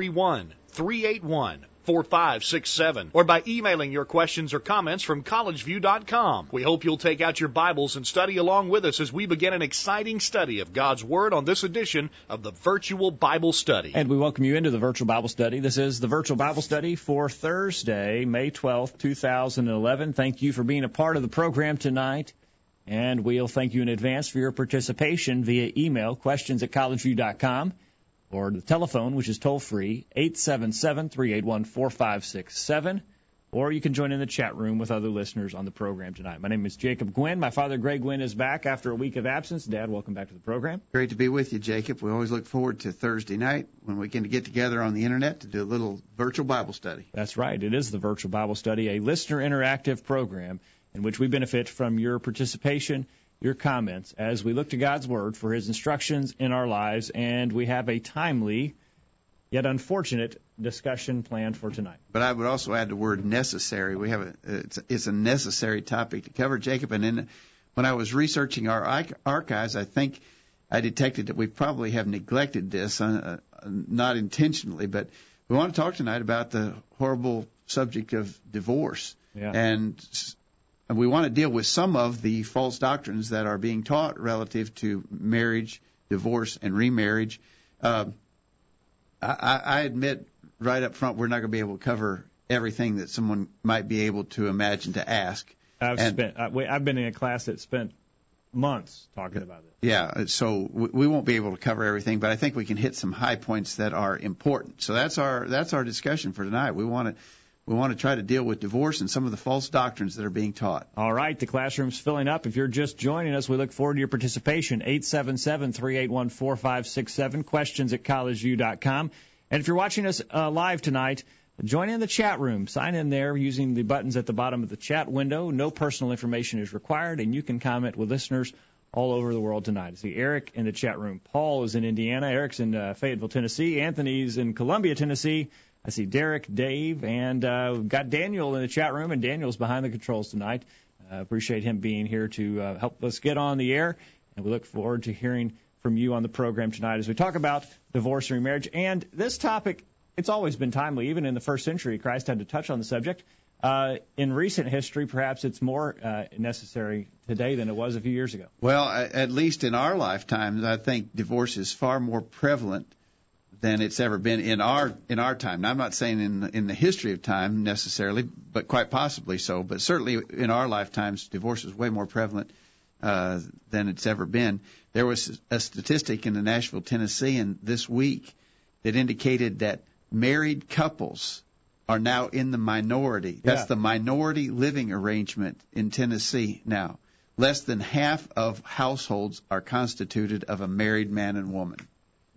331 381 4567 or by emailing your questions or comments from collegeview.com. We hope you'll take out your Bibles and study along with us as we begin an exciting study of God's Word on this edition of the Virtual Bible Study. And we welcome you into the Virtual Bible Study. This is the Virtual Bible Study for Thursday, May 12th, 2011. Thank you for being a part of the program tonight. And we'll thank you in advance for your participation via email, questions at collegeview.com or the telephone, which is toll free, 877 381 4567. Or you can join in the chat room with other listeners on the program tonight. My name is Jacob Gwynn. My father, Greg Gwynn, is back after a week of absence. Dad, welcome back to the program. Great to be with you, Jacob. We always look forward to Thursday night when we can get together on the internet to do a little virtual Bible study. That's right. It is the virtual Bible study, a listener interactive program in which we benefit from your participation your comments as we look to God's Word for His instructions in our lives, and we have a timely yet unfortunate discussion planned for tonight. But I would also add the word necessary. We have a it's, it's a necessary topic to cover, Jacob. And then when I was researching our archives, I think I detected that we probably have neglected this, uh, not intentionally, but we want to talk tonight about the horrible subject of divorce. Yeah. And we want to deal with some of the false doctrines that are being taught relative to marriage, divorce, and remarriage. Uh, I, I admit right up front we're not going to be able to cover everything that someone might be able to imagine to ask. I've and, spent I've been in a class that spent months talking about it. Yeah, so we won't be able to cover everything, but I think we can hit some high points that are important. So that's our that's our discussion for tonight. We want to we want to try to deal with divorce and some of the false doctrines that are being taught. All right, the classroom's filling up. If you're just joining us, we look forward to your participation. 877-381-4567, questions at collegeview.com. And if you're watching us uh, live tonight, join in the chat room. Sign in there using the buttons at the bottom of the chat window. No personal information is required, and you can comment with listeners all over the world tonight. I see Eric in the chat room. Paul is in Indiana. Eric's in uh, Fayetteville, Tennessee. Anthony's in Columbia, Tennessee. I see Derek, Dave, and uh, we've got Daniel in the chat room, and Daniel's behind the controls tonight. Uh, appreciate him being here to uh, help us get on the air, and we look forward to hearing from you on the program tonight as we talk about divorce and remarriage. And this topic, it's always been timely. Even in the first century, Christ had to touch on the subject. Uh, in recent history, perhaps it's more uh, necessary today than it was a few years ago. Well, at least in our lifetimes, I think divorce is far more prevalent than it's ever been in our in our time. Now, I'm not saying in in the history of time necessarily, but quite possibly so. But certainly in our lifetimes, divorce is way more prevalent uh, than it's ever been. There was a statistic in the Nashville Tennessean this week that indicated that married couples are now in the minority. That's yeah. the minority living arrangement in Tennessee now. Less than half of households are constituted of a married man and woman.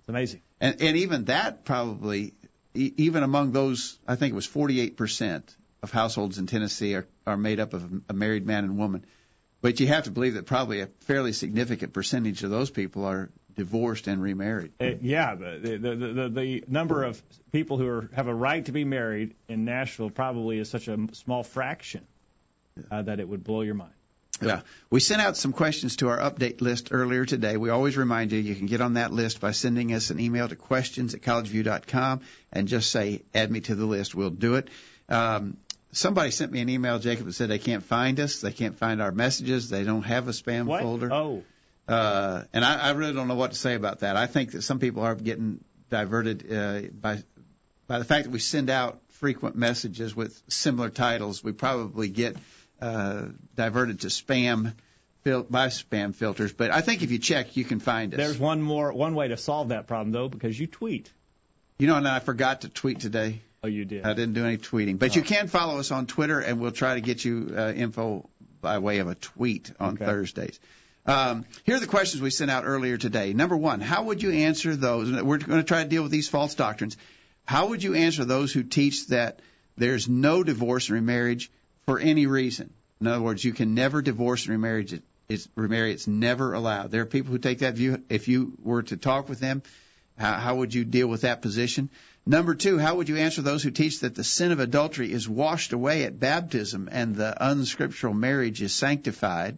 It's amazing. And, and even that probably, even among those, I think it was 48% of households in Tennessee are, are made up of a married man and woman. But you have to believe that probably a fairly significant percentage of those people are divorced and remarried. Uh, yeah, the, the, the, the number of people who are, have a right to be married in Nashville probably is such a small fraction uh, that it would blow your mind. Yeah. We sent out some questions to our update list earlier today. We always remind you you can get on that list by sending us an email to questions at collegeview.com and just say, add me to the list. We'll do it. Um, somebody sent me an email, Jacob, that said they can't find us. They can't find our messages. They don't have a spam what? folder. Oh. Uh, and I, I really don't know what to say about that. I think that some people are getting diverted uh, by by the fact that we send out frequent messages with similar titles. We probably get – uh, diverted to spam fil- by spam filters. But I think if you check, you can find us. There's one more one way to solve that problem though, because you tweet. You know, and I forgot to tweet today. Oh, you did. I didn't do any tweeting, but oh. you can follow us on Twitter, and we'll try to get you uh, info by way of a tweet on okay. Thursdays. Um, here are the questions we sent out earlier today. Number one, how would you answer those? We're going to try to deal with these false doctrines. How would you answer those who teach that there's no divorce and remarriage for any reason? In other words, you can never divorce and remarry. It's, remarry. It's never allowed. There are people who take that view. If you were to talk with them, how, how would you deal with that position? Number two, how would you answer those who teach that the sin of adultery is washed away at baptism and the unscriptural marriage is sanctified?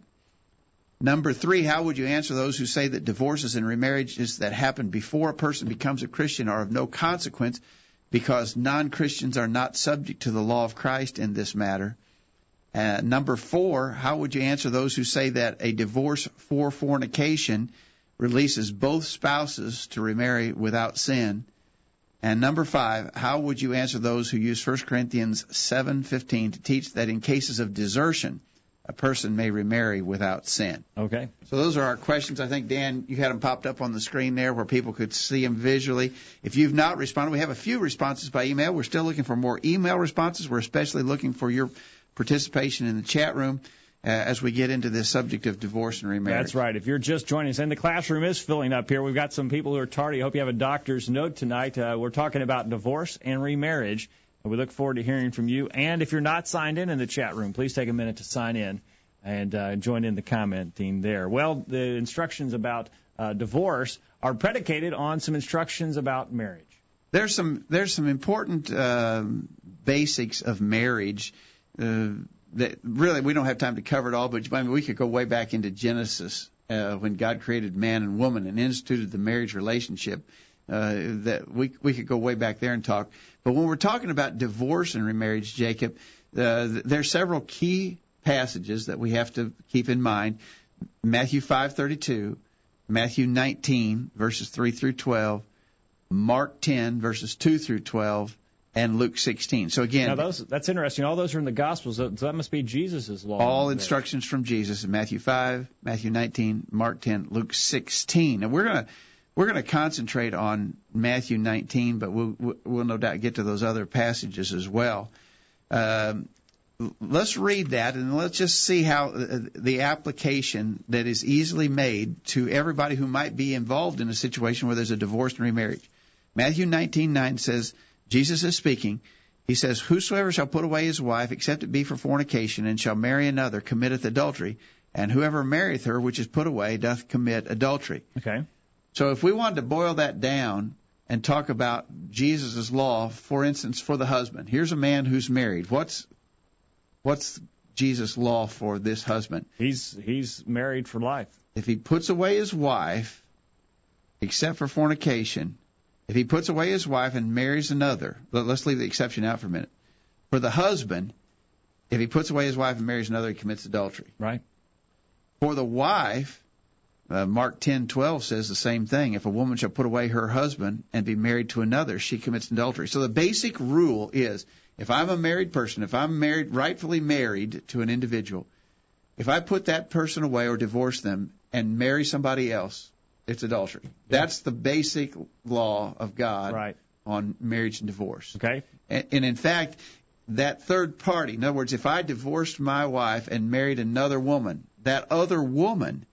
Number three, how would you answer those who say that divorces and remarriages that happen before a person becomes a Christian are of no consequence because non Christians are not subject to the law of Christ in this matter? Uh, number four, how would you answer those who say that a divorce for fornication releases both spouses to remarry without sin? And number five, how would you answer those who use 1 Corinthians 7:15 to teach that in cases of desertion, a person may remarry without sin? Okay. So those are our questions. I think Dan, you had them popped up on the screen there where people could see them visually. If you've not responded, we have a few responses by email. We're still looking for more email responses. We're especially looking for your participation in the chat room uh, as we get into this subject of divorce and remarriage. That's right. If you're just joining us, and the classroom is filling up here, we've got some people who are tardy. I hope you have a doctor's note tonight. Uh, we're talking about divorce and remarriage. And we look forward to hearing from you. And if you're not signed in in the chat room, please take a minute to sign in and uh, join in the commenting there. Well, the instructions about uh, divorce are predicated on some instructions about marriage. There's some there's some important uh, basics of marriage uh, that really we don't have time to cover it all, but I mean, we could go way back into Genesis uh, when God created man and woman and instituted the marriage relationship. Uh, that we we could go way back there and talk. But when we're talking about divorce and remarriage, Jacob, uh, there are several key passages that we have to keep in mind. Matthew 5:32, Matthew 19 verses 3 through 12, Mark 10 verses 2 through 12, and Luke 16. So again, now those that's interesting. All those are in the Gospels. So that must be Jesus' law. All instructions from Jesus in Matthew 5, Matthew 19, Mark 10, Luke 16. And we're gonna we're gonna concentrate on Matthew 19, but we'll we'll no doubt get to those other passages as well. Um, let's read that and let's just see how uh, the application that is easily made to everybody who might be involved in a situation where there's a divorce and remarriage. Matthew 19:9 says Jesus is speaking. He says, Whosoever shall put away his wife, except it be for fornication, and shall marry another, committeth adultery. And whoever marrieth her which is put away doth commit adultery. Okay. So if we wanted to boil that down and talk about Jesus' law, for instance, for the husband, here's a man who's married. What's what's Jesus' law for this husband? He's he's married for life. If he puts away his wife, except for fornication, if he puts away his wife and marries another, let's leave the exception out for a minute. For the husband, if he puts away his wife and marries another, he commits adultery. Right. For the wife, uh, Mark 10:12 says the same thing. If a woman shall put away her husband and be married to another, she commits adultery. So the basic rule is, if I'm a married person, if I'm married, rightfully married to an individual, if I put that person away or divorce them and marry somebody else, it's adultery. That's the basic law of God right. on marriage and divorce. Okay. And, and in fact, that third party, in other words, if I divorced my wife and married another woman, that other woman,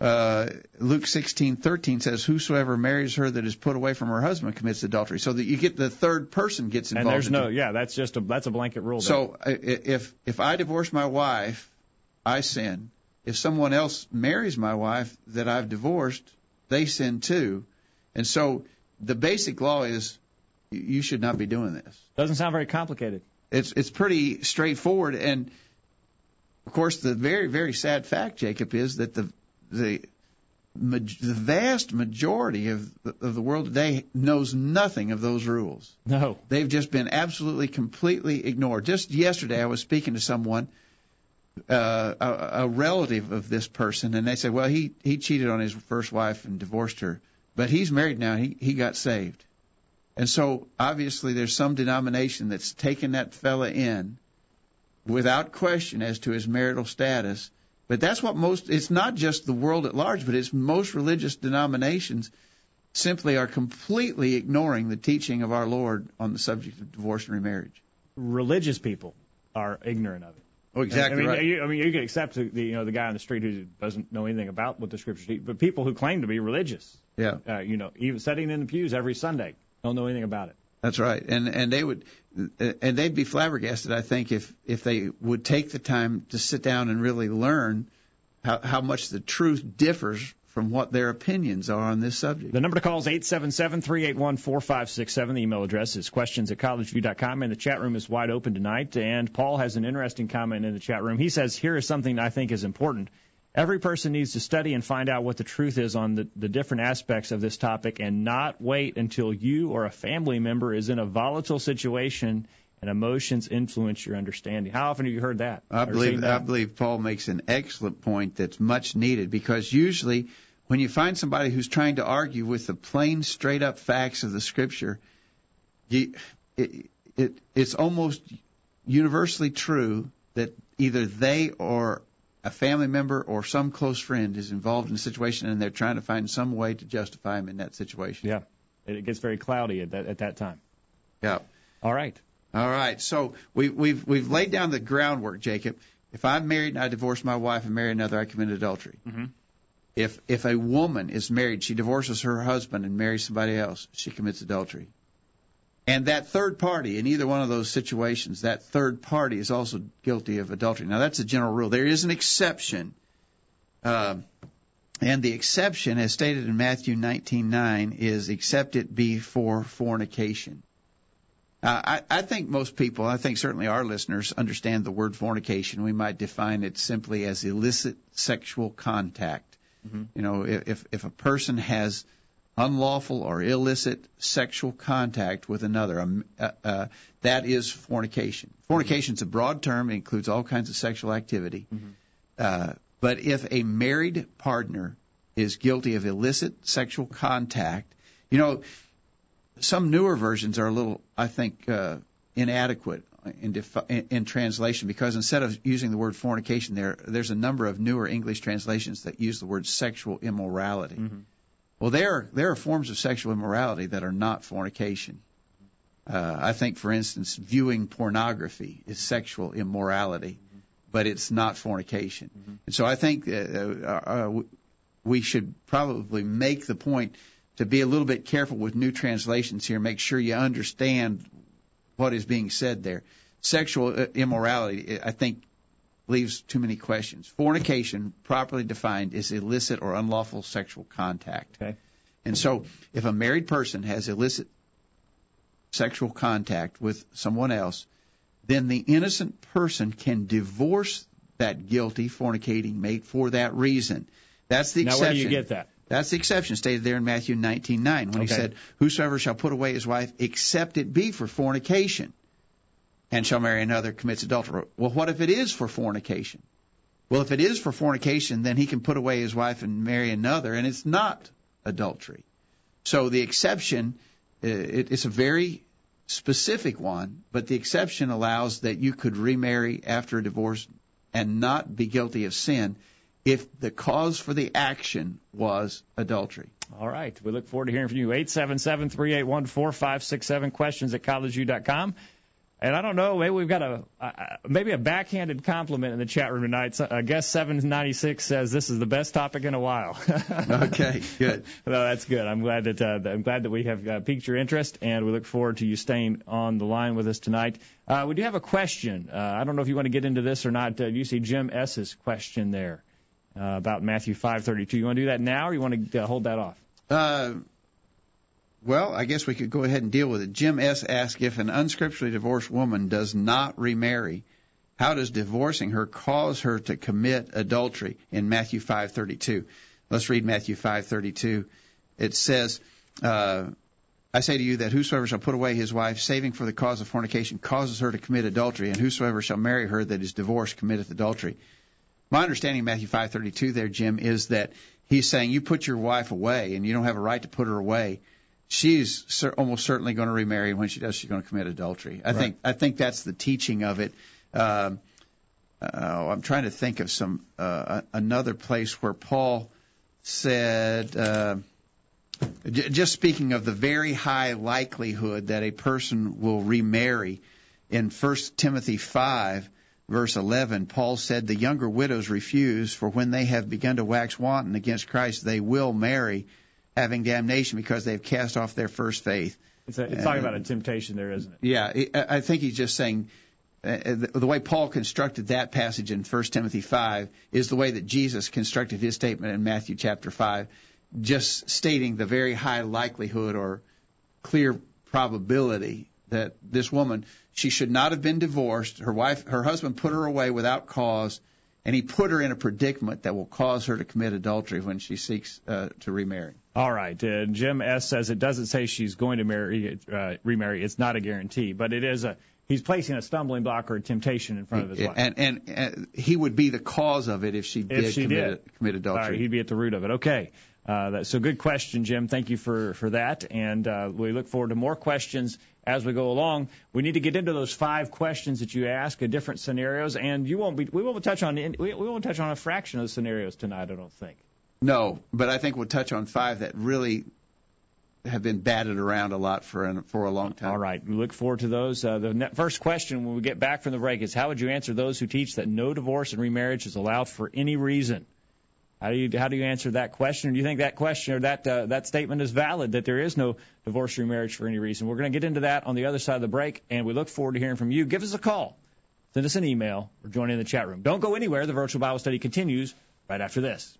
uh, Luke 16:13 says, "Whosoever marries her that is put away from her husband commits adultery." So that you get the third person gets involved. And there's no, yeah, that's just a that's a blanket rule. So there. if if I divorce my wife, I sin. If someone else marries my wife that I've divorced, they sin too. And so the basic law is you should not be doing this. Doesn't sound very complicated. It's it's pretty straightforward and of course the very very sad fact Jacob is that the the the vast majority of of the world today knows nothing of those rules. No. They've just been absolutely completely ignored. Just yesterday I was speaking to someone uh, a, a relative of this person, and they said, well, he he cheated on his first wife and divorced her, but he's married now. He he got saved, and so obviously there's some denomination that's taken that fella in without question as to his marital status. But that's what most. It's not just the world at large, but it's most religious denominations simply are completely ignoring the teaching of our Lord on the subject of divorce and remarriage. Religious people are ignorant of it. Oh, exactly I mean, right. You, I mean, you can accept the you know the guy on the street who doesn't know anything about what the scriptures teach, but people who claim to be religious, yeah, uh, you know, even sitting in the pews every Sunday, don't know anything about it. That's right, and and they would, and they'd be flabbergasted, I think, if if they would take the time to sit down and really learn how how much the truth differs from what their opinions are on this subject. The number to call is 877-381-4567. The email address is questions at collegeview.com, and the chat room is wide open tonight. And Paul has an interesting comment in the chat room. He says, here is something I think is important. Every person needs to study and find out what the truth is on the, the different aspects of this topic and not wait until you or a family member is in a volatile situation and emotions influence your understanding. How often have you heard that? I believe that? I believe Paul makes an excellent point that's much needed because usually when you find somebody who's trying to argue with the plain, straight up facts of the Scripture, you, it, it, it's almost universally true that either they or a family member or some close friend is involved in a situation and they're trying to find some way to justify him in that situation. Yeah, it gets very cloudy at that at that time. Yeah. All right. All right. So we, we've we've laid down the groundwork, Jacob. If I'm married and I divorce my wife and marry another, I commit adultery. Mm-hmm. If if a woman is married, she divorces her husband and marries somebody else, she commits adultery. And that third party, in either one of those situations, that third party is also guilty of adultery. Now, that's a general rule. There is an exception. Uh, and the exception, as stated in Matthew 19:9, is except it be for fornication. Uh, I, I think most people, I think certainly our listeners, understand the word fornication. We might define it simply as illicit sexual contact. Mm-hmm. You know, if if a person has unlawful or illicit sexual contact with another. Um, uh, uh, that is fornication. Fornication is a broad term; it includes all kinds of sexual activity. Mm-hmm. Uh, but if a married partner is guilty of illicit sexual contact, you know, some newer versions are a little, I think, uh, inadequate in, defi- in, in translation because instead of using the word fornication there, there's a number of newer English translations that use the word sexual immorality. Mm-hmm. Well, there are, there are forms of sexual immorality that are not fornication. Uh, I think, for instance, viewing pornography is sexual immorality, mm-hmm. but it's not fornication. Mm-hmm. And so I think uh, uh, uh we should probably make the point to be a little bit careful with new translations here. Make sure you understand what is being said there. Sexual uh, immorality, I think, leaves too many questions. Fornication, properly defined, is illicit or unlawful sexual contact. Okay. And so, if a married person has illicit sexual contact with someone else, then the innocent person can divorce that guilty fornicating mate for that reason. That's the exception. Now, where do you get that? That's the exception stated there in Matthew 19:9 when okay. he said, "Whosoever shall put away his wife, except it be for fornication." and shall marry another commits adultery. Well, what if it is for fornication? Well, if it is for fornication, then he can put away his wife and marry another, and it's not adultery. So the exception, uh, it's a very specific one, but the exception allows that you could remarry after a divorce and not be guilty of sin if the cause for the action was adultery. All right. We look forward to hearing from you. 877 381 4567, questions at collegeview.com. And I don't know, maybe we've got a uh, maybe a backhanded compliment in the chat room tonight. So, uh, guest 796 says this is the best topic in a while. okay, good. no, that's good. I'm glad that uh, I'm glad that we have uh, piqued your interest, and we look forward to you staying on the line with us tonight. Uh, we do have a question. Uh, I don't know if you want to get into this or not. Uh, you see Jim S's question there uh, about Matthew 5:32. You want to do that now, or you want to uh, hold that off? Uh, well, I guess we could go ahead and deal with it. Jim S. asked if an unscripturally divorced woman does not remarry, how does divorcing her cause her to commit adultery in Matthew 5:32? Let's read Matthew 5:32. It says, uh, "I say to you that whosoever shall put away his wife, saving for the cause of fornication, causes her to commit adultery, and whosoever shall marry her that is divorced committeth adultery." My understanding of Matthew 5:32 there, Jim, is that he's saying you put your wife away, and you don't have a right to put her away she's almost certainly going to remarry. And when she does, she's going to commit adultery. I right. think I think that's the teaching of it. Um, uh, I'm trying to think of some uh, another place where Paul said, uh, j- just speaking of the very high likelihood that a person will remarry. In 1 Timothy 5, verse 11, Paul said, The younger widows refuse, for when they have begun to wax wanton against Christ, they will marry having damnation because they've cast off their first faith. It's, a, it's talking about a temptation there, isn't it? Yeah, I think he's just saying uh, the, the way Paul constructed that passage in 1 Timothy 5 is the way that Jesus constructed his statement in Matthew chapter 5, just stating the very high likelihood or clear probability that this woman she should not have been divorced. Her wife, her husband put her away without cause, and he put her in a predicament that will cause her to commit adultery when she seeks uh, to remarry. All right. Uh, Jim S says it doesn't say she's going to marry, uh, remarry. It's not a guarantee, but it is a. He's placing a stumbling block or a temptation in front of his wife. And, and, and he would be the cause of it if she did, if she commit, did. commit adultery. All right, he'd be at the root of it. Okay. Uh, that, so good question, Jim. Thank you for, for that. And uh, we look forward to more questions as we go along. We need to get into those five questions that you ask, uh, different scenarios, and you won't be. We won't touch on we, won't touch on a fraction of the scenarios tonight. I don't think. No, but I think we'll touch on five that really have been batted around a lot for an, for a long time. All right, we look forward to those. Uh, the first question when we get back from the break is how would you answer those who teach that no divorce and remarriage is allowed for any reason? How do you how do you answer that question? Do you think that question or that uh, that statement is valid that there is no divorce or remarriage for any reason? We're going to get into that on the other side of the break, and we look forward to hearing from you. Give us a call, send us an email, or join in the chat room. Don't go anywhere. The virtual Bible study continues right after this.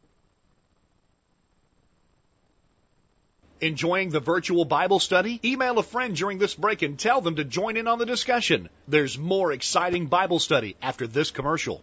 Enjoying the virtual Bible study? Email a friend during this break and tell them to join in on the discussion. There's more exciting Bible study after this commercial.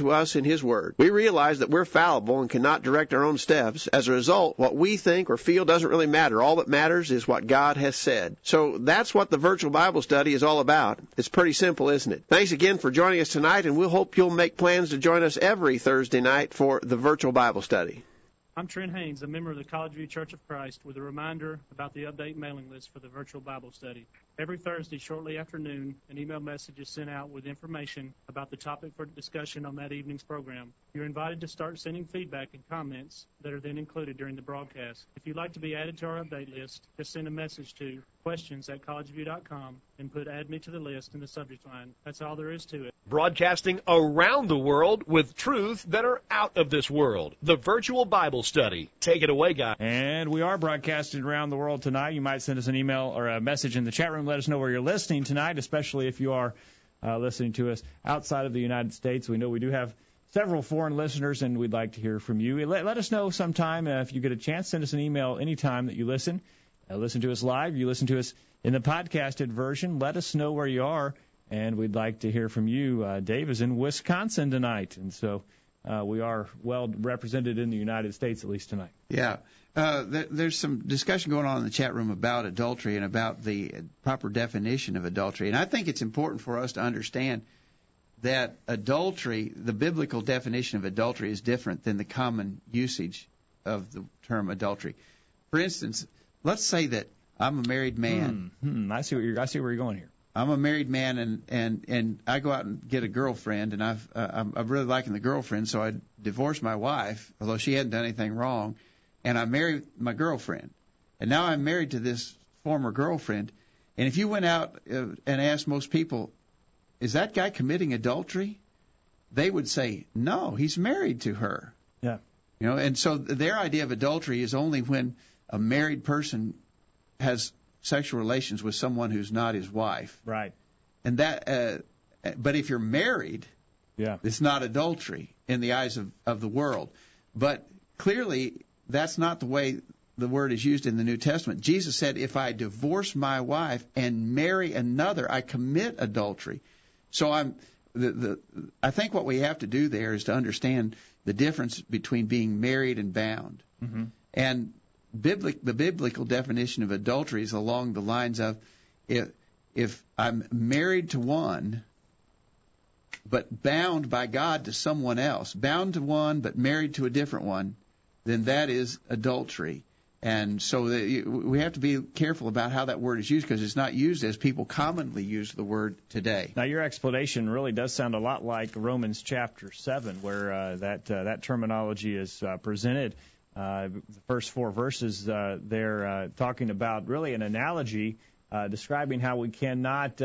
to us in His Word. We realize that we're fallible and cannot direct our own steps. As a result, what we think or feel doesn't really matter. All that matters is what God has said. So that's what the virtual Bible study is all about. It's pretty simple, isn't it? Thanks again for joining us tonight, and we'll hope you'll make plans to join us every Thursday night for the virtual Bible study. I'm Trent Haynes, a member of the College View Church of Christ, with a reminder about the update mailing list for the virtual Bible study. Every Thursday, shortly after noon, an email message is sent out with information about the topic for discussion on that evening's program. You're invited to start sending feedback and comments that are then included during the broadcast. If you'd like to be added to our update list, just send a message to questions at collegeview.com and put add me to the list in the subject line. That's all there is to it. Broadcasting around the world with truths that are out of this world. The virtual Bible study. Take it away, guys. And we are broadcasting around the world tonight. You might send us an email or a message in the chat room. Let us know where you're listening tonight, especially if you are uh, listening to us outside of the United States. We know we do have several foreign listeners, and we'd like to hear from you. Let, let us know sometime uh, if you get a chance. Send us an email anytime that you listen. Uh, listen to us live. You listen to us in the podcasted version. Let us know where you are, and we'd like to hear from you. Uh, Dave is in Wisconsin tonight, and so uh, we are well represented in the United States at least tonight. Yeah. Uh, there, there's some discussion going on in the chat room about adultery and about the proper definition of adultery. And I think it's important for us to understand that adultery, the biblical definition of adultery, is different than the common usage of the term adultery. For instance, let's say that I'm a married man. Hmm, hmm, I see what you're. I see where you're going here. I'm a married man, and and and I go out and get a girlfriend, and I've uh, I'm, I'm really liking the girlfriend, so I divorce my wife, although she hadn't done anything wrong, and I married my girlfriend, and now I'm married to this former girlfriend, and if you went out uh, and asked most people, is that guy committing adultery? They would say, no, he's married to her. Yeah. You know, and so their idea of adultery is only when a married person has sexual relations with someone who's not his wife. Right. And that, uh, but if you're married, yeah, it's not adultery in the eyes of, of the world. But clearly, that's not the way the word is used in the New Testament. Jesus said, if I divorce my wife and marry another, I commit adultery. So I'm the, the I think what we have to do there is to understand the difference between being married and bound. Mm-hmm. And biblic, the biblical definition of adultery is along the lines of if if I'm married to one but bound by God to someone else, bound to one but married to a different one, then that is adultery. And so we have to be careful about how that word is used because it's not used as people commonly use the word today. Now, your explanation really does sound a lot like Romans chapter 7, where uh, that, uh, that terminology is uh, presented. Uh, the first four verses uh, they're uh, talking about really an analogy uh, describing how we cannot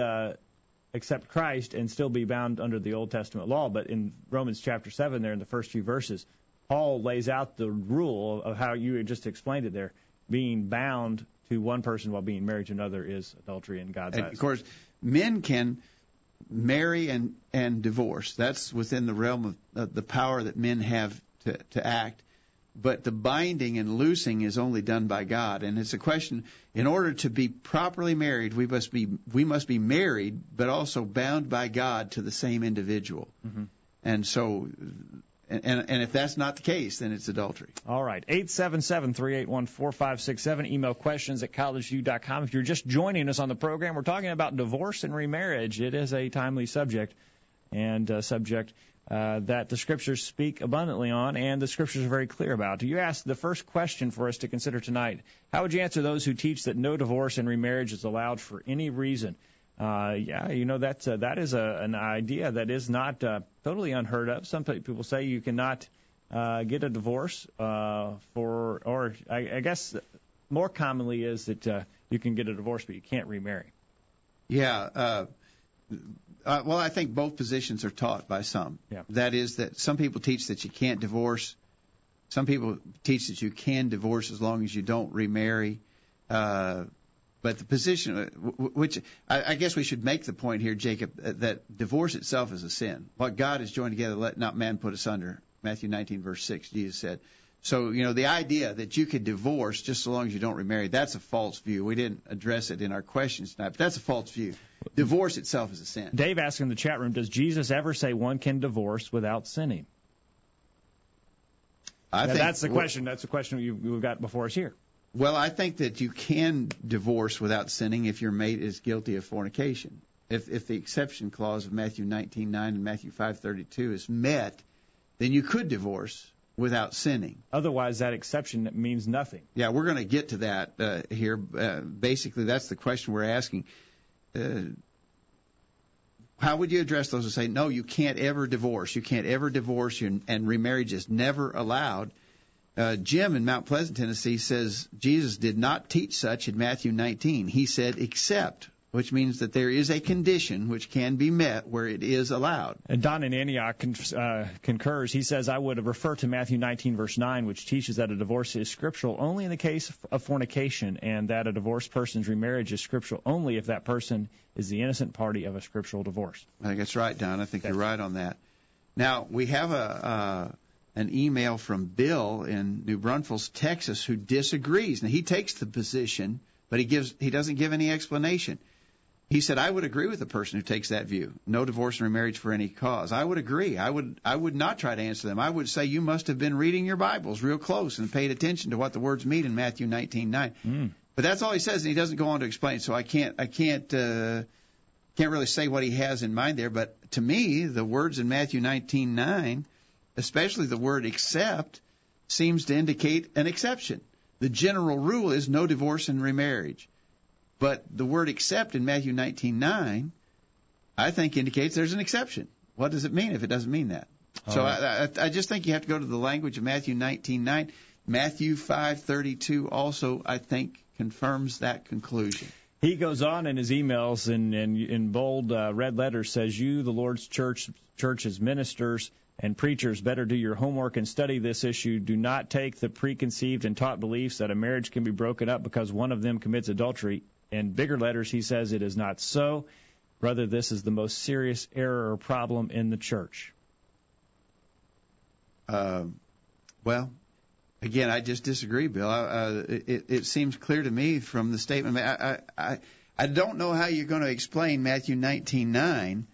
accept Christ and still be bound under the Old Testament law. But in Romans chapter 7, there in the first few verses, Paul lays out the rule of how you just explained it there. Being bound to one person while being married to another is adultery in God's and eyes. Of course, men can marry and, and divorce. That's within the realm of uh, the power that men have to, to act. But the binding and loosing is only done by God, and it's a question. In order to be properly married, we must be we must be married, but also bound by God to the same individual. Mm-hmm. And so and, and, and if that's not the case, then it's adultery. All right. 877-381-4567. Email questions at collegeview.com. If you're just joining us on the program, we're talking about divorce and remarriage. It is a timely subject and a subject uh, that the scriptures speak abundantly on and the scriptures are very clear about. You asked the first question for us to consider tonight. How would you answer those who teach that no divorce and remarriage is allowed for any reason? Uh, yeah, you know that uh, that is a, an idea that is not uh, totally unheard of. Some people say you cannot uh, get a divorce uh, for, or I, I guess more commonly is that uh, you can get a divorce but you can't remarry. Yeah. Uh, uh, well, I think both positions are taught by some. Yeah. That is that some people teach that you can't divorce. Some people teach that you can divorce as long as you don't remarry. Uh, but the position, uh, which I, guess we should make the point here, Jacob, uh, that divorce itself is a sin. What God has joined together, let not man put asunder. Matthew 19, verse 6, Jesus said. So, you know, the idea that you could divorce just so long as you don't remarry, that's a false view. We didn't address it in our questions tonight, but that's a false view. Divorce itself is a sin. Dave asked in the chat room, does Jesus ever say one can divorce without sinning? I now, think that's the question. That's the question we've got before us here. Well, I think that you can divorce without sinning if your mate is guilty of fornication. If if the exception clause of Matthew 19:9 and Matthew 5:32 is met, then you could divorce without sinning. Otherwise, that exception means nothing. Yeah, we're going to get to that uh, here. Uh, basically, that's the question we're asking. Uh, how would you address those who say, no, you can't ever divorce? You can't ever divorce, and remarriage is never allowed. Uh, Jim in Mount Pleasant, Tennessee says Jesus did not teach such in Matthew 19. He said, except, which means that there is a condition which can be met where it is allowed. And Don in Antioch uh, concurs. He says, I would refer to Matthew 19, verse 9, which teaches that a divorce is scriptural only in the case of fornication, and that a divorced person's remarriage is scriptural only if that person is the innocent party of a scriptural divorce. I think that's right, Don. I think that's you're right on that. Now, we have a. An email from Bill in New Braunfels, Texas, who disagrees. Now he takes the position, but he gives he doesn't give any explanation. He said, "I would agree with the person who takes that view. No divorce and remarriage for any cause. I would agree. I would I would not try to answer them. I would say you must have been reading your Bibles real close and paid attention to what the words mean in Matthew 19:9. Mm. But that's all he says, and he doesn't go on to explain. So I can't I can't uh, can't really say what he has in mind there. But to me, the words in Matthew 19:9 especially the word except, seems to indicate an exception. The general rule is no divorce and remarriage. But the word except in Matthew 19:9, I think indicates there's an exception. What does it mean if it doesn't mean that? All so right. I, I, I just think you have to go to the language of Matthew 19:9. Matthew 5:32 also, I think, confirms that conclusion. He goes on in his emails in in, in bold uh, red letters says, "You, the Lord's church, church's ministers, and preachers better do your homework and study this issue. Do not take the preconceived and taught beliefs that a marriage can be broken up because one of them commits adultery. In bigger letters, he says it is not so. Rather, this is the most serious error or problem in the church. Uh, well, again, I just disagree, Bill. It, it seems clear to me from the statement. I, I, I don't know how you're going to explain Matthew 19:9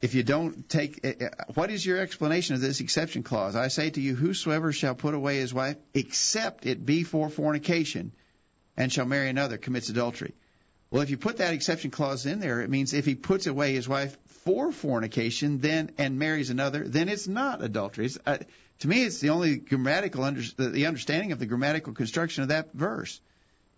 if you don't take eh, eh, what is your explanation of this exception clause i say to you whosoever shall put away his wife except it be for fornication and shall marry another commits adultery Well, if you put that exception clause in there, it means if he puts away his wife for fornication, then and marries another, then it's not adultery. Uh, to me, it's the only grammatical under, the understanding of the grammatical construction of that verse.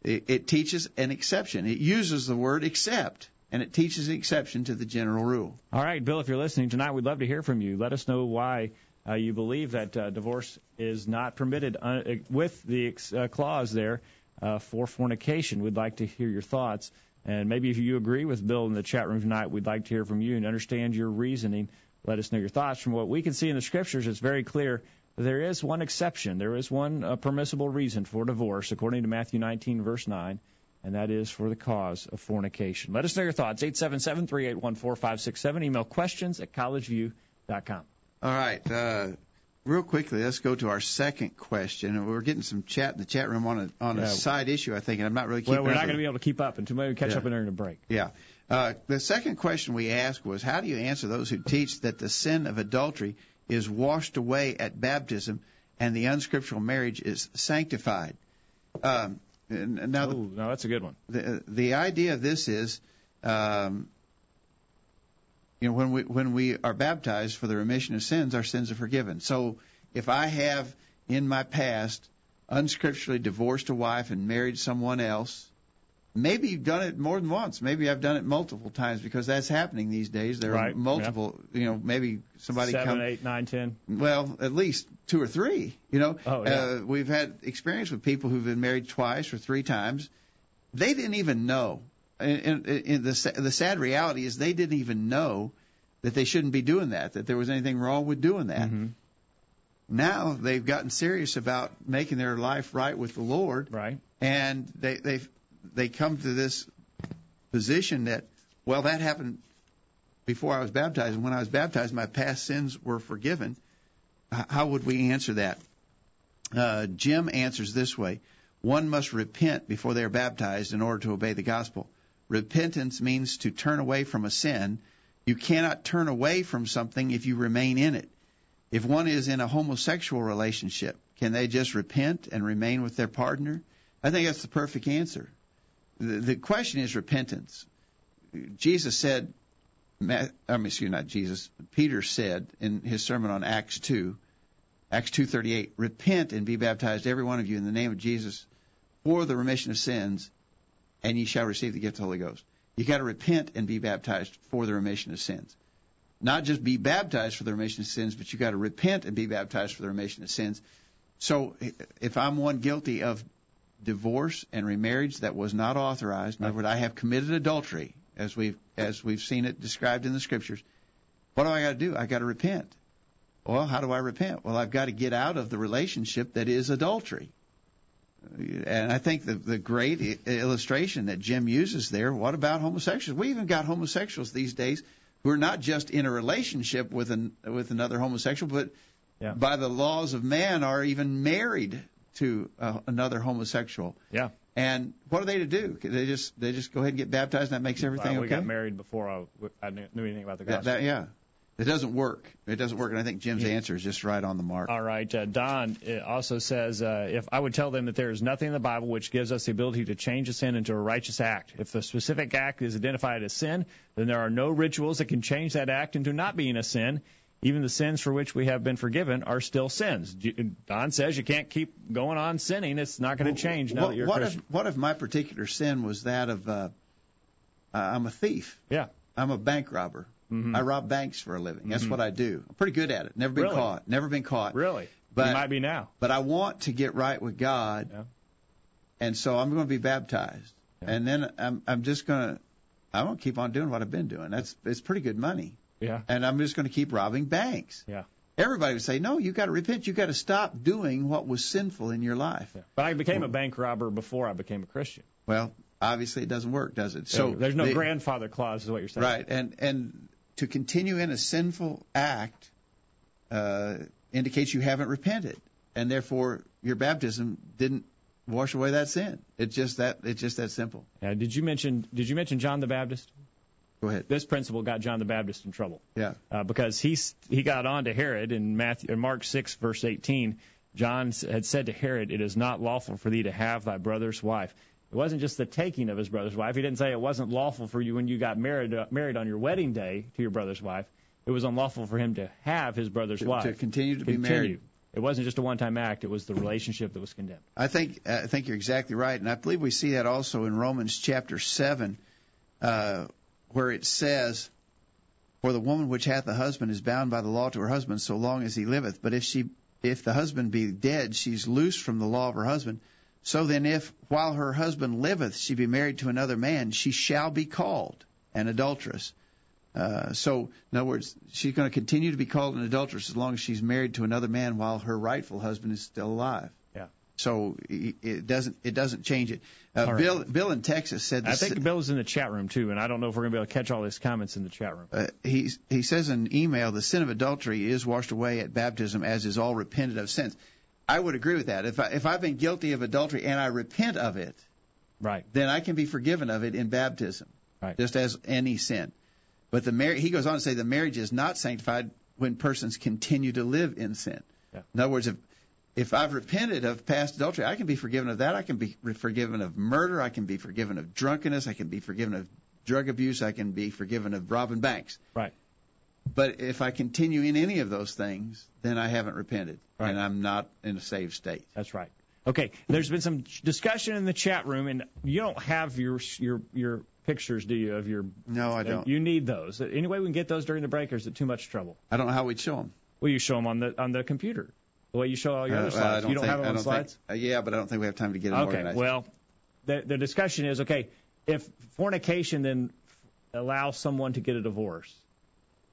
It, it teaches an exception. It uses the word except, and it teaches an exception to the general rule. All right, Bill, if you're listening tonight, we'd love to hear from you. Let us know why uh, you believe that uh, divorce is not permitted uh, with the ex- uh, clause there uh, for fornication. We'd like to hear your thoughts. And maybe if you agree with Bill in the chat room tonight, we'd like to hear from you and understand your reasoning. Let us know your thoughts. From what we can see in the scriptures, it's very clear there is one exception. There is one uh, permissible reason for divorce, according to Matthew 19, verse 9, and that is for the cause of fornication. Let us know your thoughts. 877 381 4567. Email questions at collegeview.com. All right. Uh, real quickly, let's go to our second question. We're getting some chat in the chat room on a on a yeah. side issue, I think, and I'm not really keeping. Well, we're not going to be able to keep up until maybe we catch yeah. up in during the break. Yeah. Uh, the second question we asked was, how do you answer those who teach that the sin of adultery is washed away at baptism and the unscriptural marriage is sanctified? Um, now, Ooh, no, that's a good one. The the idea of this is. Um, you know, when we when we are baptized for the remission of sins, our sins are forgiven. So if I have in my past unscripturally divorced a wife and married someone else, maybe you've done it more than once. Maybe I've done it multiple times because that's happening these days. There right. are multiple, yeah. you know, maybe somebody seven, come, eight, nine, ten. Well, at least two or three. You know, oh, yeah. uh, we've had experience with people who've been married twice or three times. They didn't even know and, and the the sad reality is they didn't even know that they shouldn't be doing that, that there was anything wrong with doing that. Mm-hmm. Now they've gotten serious about making their life right with the Lord, right? And they they they come to this position that well that happened before I was baptized, and when I was baptized, my past sins were forgiven. How would we answer that? Uh, Jim answers this way: One must repent before they are baptized in order to obey the gospel. Repentance means to turn away from a sin. You cannot turn away from something if you remain in it. If one is in a homosexual relationship, can they just repent and remain with their partner? I think that's the perfect answer. The, question is repentance. Jesus said, I mean, excuse me, not Jesus. Peter said in his sermon on Acts 2, Acts 2:38, repent and be baptized every one of you in the name of Jesus for the remission of sins, and ye shall receive the gift of the Holy Ghost. You got to repent and be baptized for the remission of sins. Not just be baptized for the remission of sins, but you got to repent and be baptized for the remission of sins. So if I'm one guilty of divorce and remarriage that was not authorized, in other words, I have committed adultery, as we've as we've seen it described in the scriptures, what do I got to do? I got to repent. Well, how do I repent? Well, I've got to get out of the relationship that is adultery. And I think the, the great illustration that Jim uses there, what about homosexuals? We even got homosexuals these days who are not just in a relationship with an, with another homosexual, but yeah. by the laws of man are even married to uh, another homosexual. Yeah. And what are they to do? They just they just go ahead and get baptized, and that makes everything well, we okay. We got married before I, I knew anything about the gospel. That, that, yeah. It doesn't work. It doesn't work, and I think Jim's yeah. answer is just right on the mark. All right. Uh, Don also says, uh, if I would tell them that there is nothing in the Bible which gives us the ability to change a sin into a righteous act. If the specific act is identified as sin, then there are no rituals that can change that act into not being a sin. Even the sins for which we have been forgiven are still sins. Don says you can't keep going on sinning. It's not going to change now what, that you're what Christian. If, what if my particular sin was that of uh, I'm a thief? Yeah. I'm a bank robber. Mm-hmm. I rob banks for a living. That's mm-hmm. what I do. I'm pretty good at it. Never been really? caught. Never been caught. Really? But you might be now. But I want to get right with God, yeah. and so I'm going to be baptized, yeah. and then I'm I'm just going to I'm going to keep on doing what I've been doing. That's it's pretty good money. Yeah. And I'm just going to keep robbing banks. Yeah. Everybody would say, no, you've got to repent. You've got to stop doing what was sinful in your life. Yeah. But I became a bank robber before I became a Christian. Well, obviously it doesn't work, does it? So there's no the, grandfather clause, is what you're saying. Right. And and to continue in a sinful act uh, indicates you haven't repented, and therefore your baptism didn't wash away that sin. It's just that it's just that simple. Yeah. Did you mention Did you mention John the Baptist? Go ahead. This principle got John the Baptist in trouble. Yeah. Uh, because he he got on to Herod in Matthew in Mark six verse eighteen. John had said to Herod, "It is not lawful for thee to have thy brother's wife." It wasn't just the taking of his brother's wife. He didn't say it wasn't lawful for you when you got married uh, married on your wedding day to your brother's wife. It was unlawful for him to have his brother's to, wife. to continue to continue. be married. It wasn't just a one-time act. It was the relationship that was condemned. I think I think you're exactly right, and I believe we see that also in Romans chapter seven, uh, where it says, "For the woman which hath a husband is bound by the law to her husband so long as he liveth. But if she if the husband be dead, she's loosed from the law of her husband. So then, if while her husband liveth she be married to another man, she shall be called an adulteress." Uh, so, in other words, she's going to continue to be called an adulteress as long as she's married to another man while her rightful husband is still alive. So it doesn't it doesn't change it. Uh, right. Bill Bill in Texas said I think Bill is in the chat room too, and I don't know if we're going to be able to catch all his comments in the chat room. uh, he he says in an email the sin of adultery is washed away at baptism as is all repented of sins. I would agree with that. If I, if I've been guilty of adultery and I repent of it, Right. then I can be forgiven of it in baptism, Right. just as any sin. But the mar- he goes on to say the marriage is not sanctified when persons continue to live in sin. Yeah. In other words, if if I've repented of past adultery, I can be forgiven of that. I can be forgiven of murder. I can be forgiven of drunkenness. I can be forgiven of drug abuse. I can be forgiven of robbing banks. Right. But if I continue in any of those things, then I haven't repented, Right. and I'm not in a saved state. That's right. Okay. There's been some discussion in the chat room, and you don't have your your your pictures, do you? Of your No, I don't. You need those. Any way we can get those during the break, or is it too much trouble? I don't know how we'd show them. Well, you show them on the on the computer, the way you show all your other slides. you don't think, have them I on don't slides. Think, uh, yeah, but I don't think we have time to get them Okay. organized. Well, the the discussion is okay. If fornication then allows someone to get a divorce,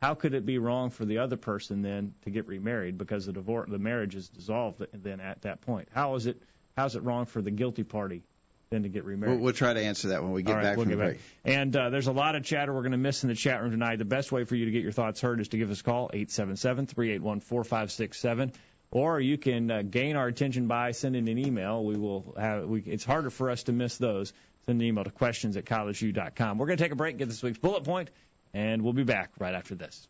how could it be wrong for the other person then to get remarried because the divorce the marriage is dissolved then at that point? How is it how is it wrong for the guilty party then to get remarried? we'll, we'll try to answer that when we get right, back we'll from get the back. And uh, there's a lot of chatter we're going to miss in the chat room tonight. The best way for you to get your thoughts heard is to give us a call, 877-381-4567. Or you can uh, gain our attention by sending an email. We will have. We, it's harder for us to miss those. Send an email to questions at collegeview.com. We're going to take a break, get this week's bullet point, and we'll be back right after this.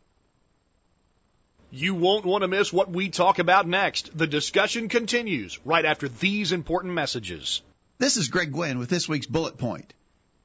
You won't want to miss what we talk about next. The discussion continues right after these important messages. This is Greg Gwin with this week's bullet point.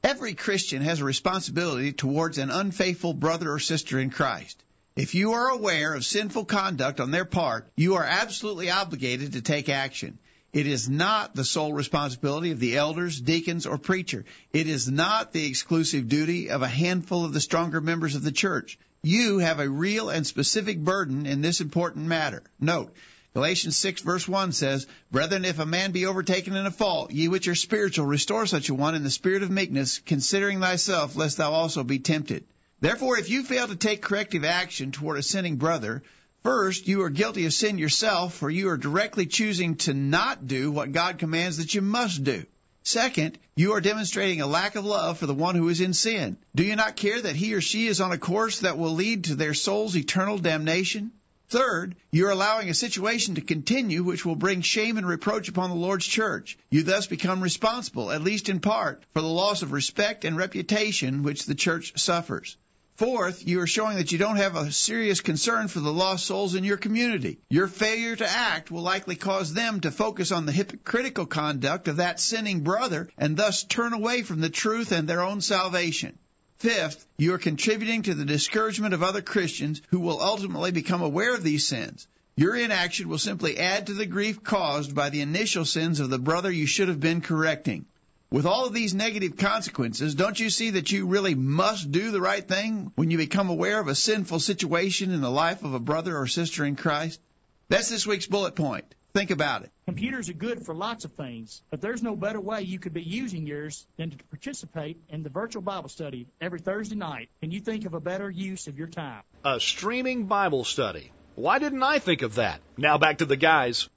Every Christian has a responsibility towards an unfaithful brother or sister in Christ. If you are aware of sinful conduct on their part, you are absolutely obligated to take action. It is not the sole responsibility of the elders, deacons, or preacher. It is not the exclusive duty of a handful of the stronger members of the church. You have a real and specific burden in this important matter. Note, Galatians 6 verse 1 says, Brethren, if a man be overtaken in a fault, ye which are spiritual, restore such a one in the spirit of meekness, considering thyself, lest thou also be tempted. Therefore, if you fail to take corrective action toward a sinning brother, first, you are guilty of sin yourself, for you are directly choosing to not do what God commands that you must do. Second, you are demonstrating a lack of love for the one who is in sin. Do you not care that he or she is on a course that will lead to their soul's eternal damnation? Third, you are allowing a situation to continue which will bring shame and reproach upon the Lord's church. You thus become responsible, at least in part, for the loss of respect and reputation which the church suffers. Fourth, you are showing that you don't have a serious concern for the lost souls in your community. Your failure to act will likely cause them to focus on the hypocritical conduct of that sinning brother and thus turn away from the truth and their own salvation. Fifth, you are contributing to the discouragement of other Christians who will ultimately become aware of these sins. Your inaction will simply add to the grief caused by the initial sins of the brother you should have been correcting. With all of these negative consequences, don't you see that you really must do the right thing when you become aware of a sinful situation in the life of a brother or sister in Christ? That's this week's bullet point. Think about it. Computers are good for lots of things, but there's no better way you could be using yours than to participate in the virtual Bible study every Thursday night. Can you think of a better use of your time? A streaming Bible study. Why didn't I think of that? Now back to the guys.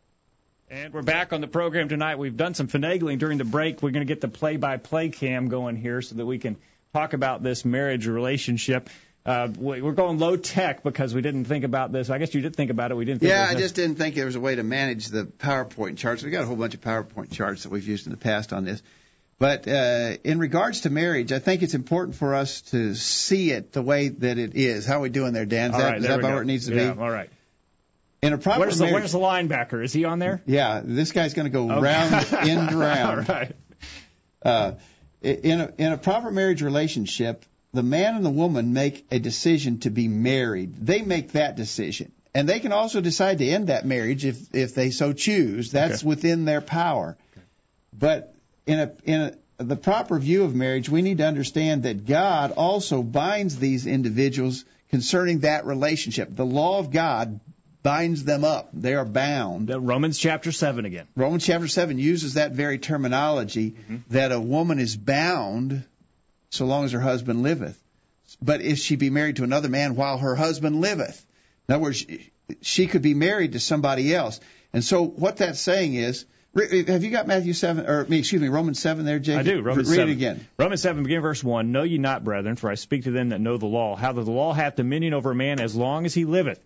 And we're back on the program tonight. We've done some finagling during the break. We're going to get the play-by-play cam going here so that we can talk about this marriage relationship. Uh, we- we're going low tech because we didn't think about this. I guess you did think about it. We didn't. Think Yeah, I just didn't think there was a way to manage the PowerPoint charts. We've got a whole bunch of PowerPoint charts that we've used in the past on this. But uh, in regards to marriage, I think it's important for us to see it the way that it is. How are we doing there, Dan? Is All that, right, is that we about where it needs to yeah, be? All right. In a proper Where's the, marriage, where's the linebacker? Is he on there? yeah, this guy's going to go Okay. round, all round. right. Uh, in a, in a proper marriage relationship, the man and the woman make a decision to be married. They make that decision. And they can also decide to end that marriage if, if they so choose. That's Okay. within their power. Okay. But in a, in a, the proper view of marriage, we need to understand that God also binds these individuals concerning that relationship. The law of God binds them up. They are bound. Romans chapter 7 again. Romans chapter 7 uses that very terminology mm-hmm. that a woman is bound so long as her husband liveth. But if she be married to another man while her husband liveth, in other words, she could be married to somebody else. And so what that's saying is, have you got Matthew 7, or excuse me, Romans 7 there, Jake? I do. Romans Read 7. it again. Romans 7, begin verse 1. Know ye not, brethren, for I speak to them that know the law, how that the law hath dominion over a man as long as he liveth.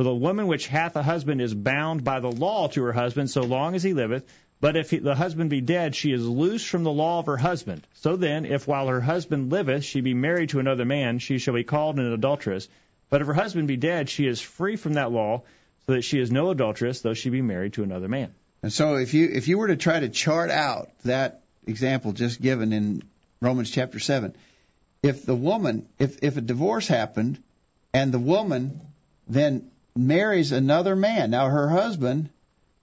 For the woman which hath a husband is bound by the law to her husband so long as he liveth. But if he, the husband be dead, she is loosed from the law of her husband. So then, if while her husband liveth she be married to another man, she shall be called an adulteress. But if her husband be dead, she is free from that law, so that she is no adulteress, though she be married to another man. And so if you if you were to try to chart out that example just given in Romans chapter 7, if the woman if if a divorce happened and the woman then marries another man, now her husband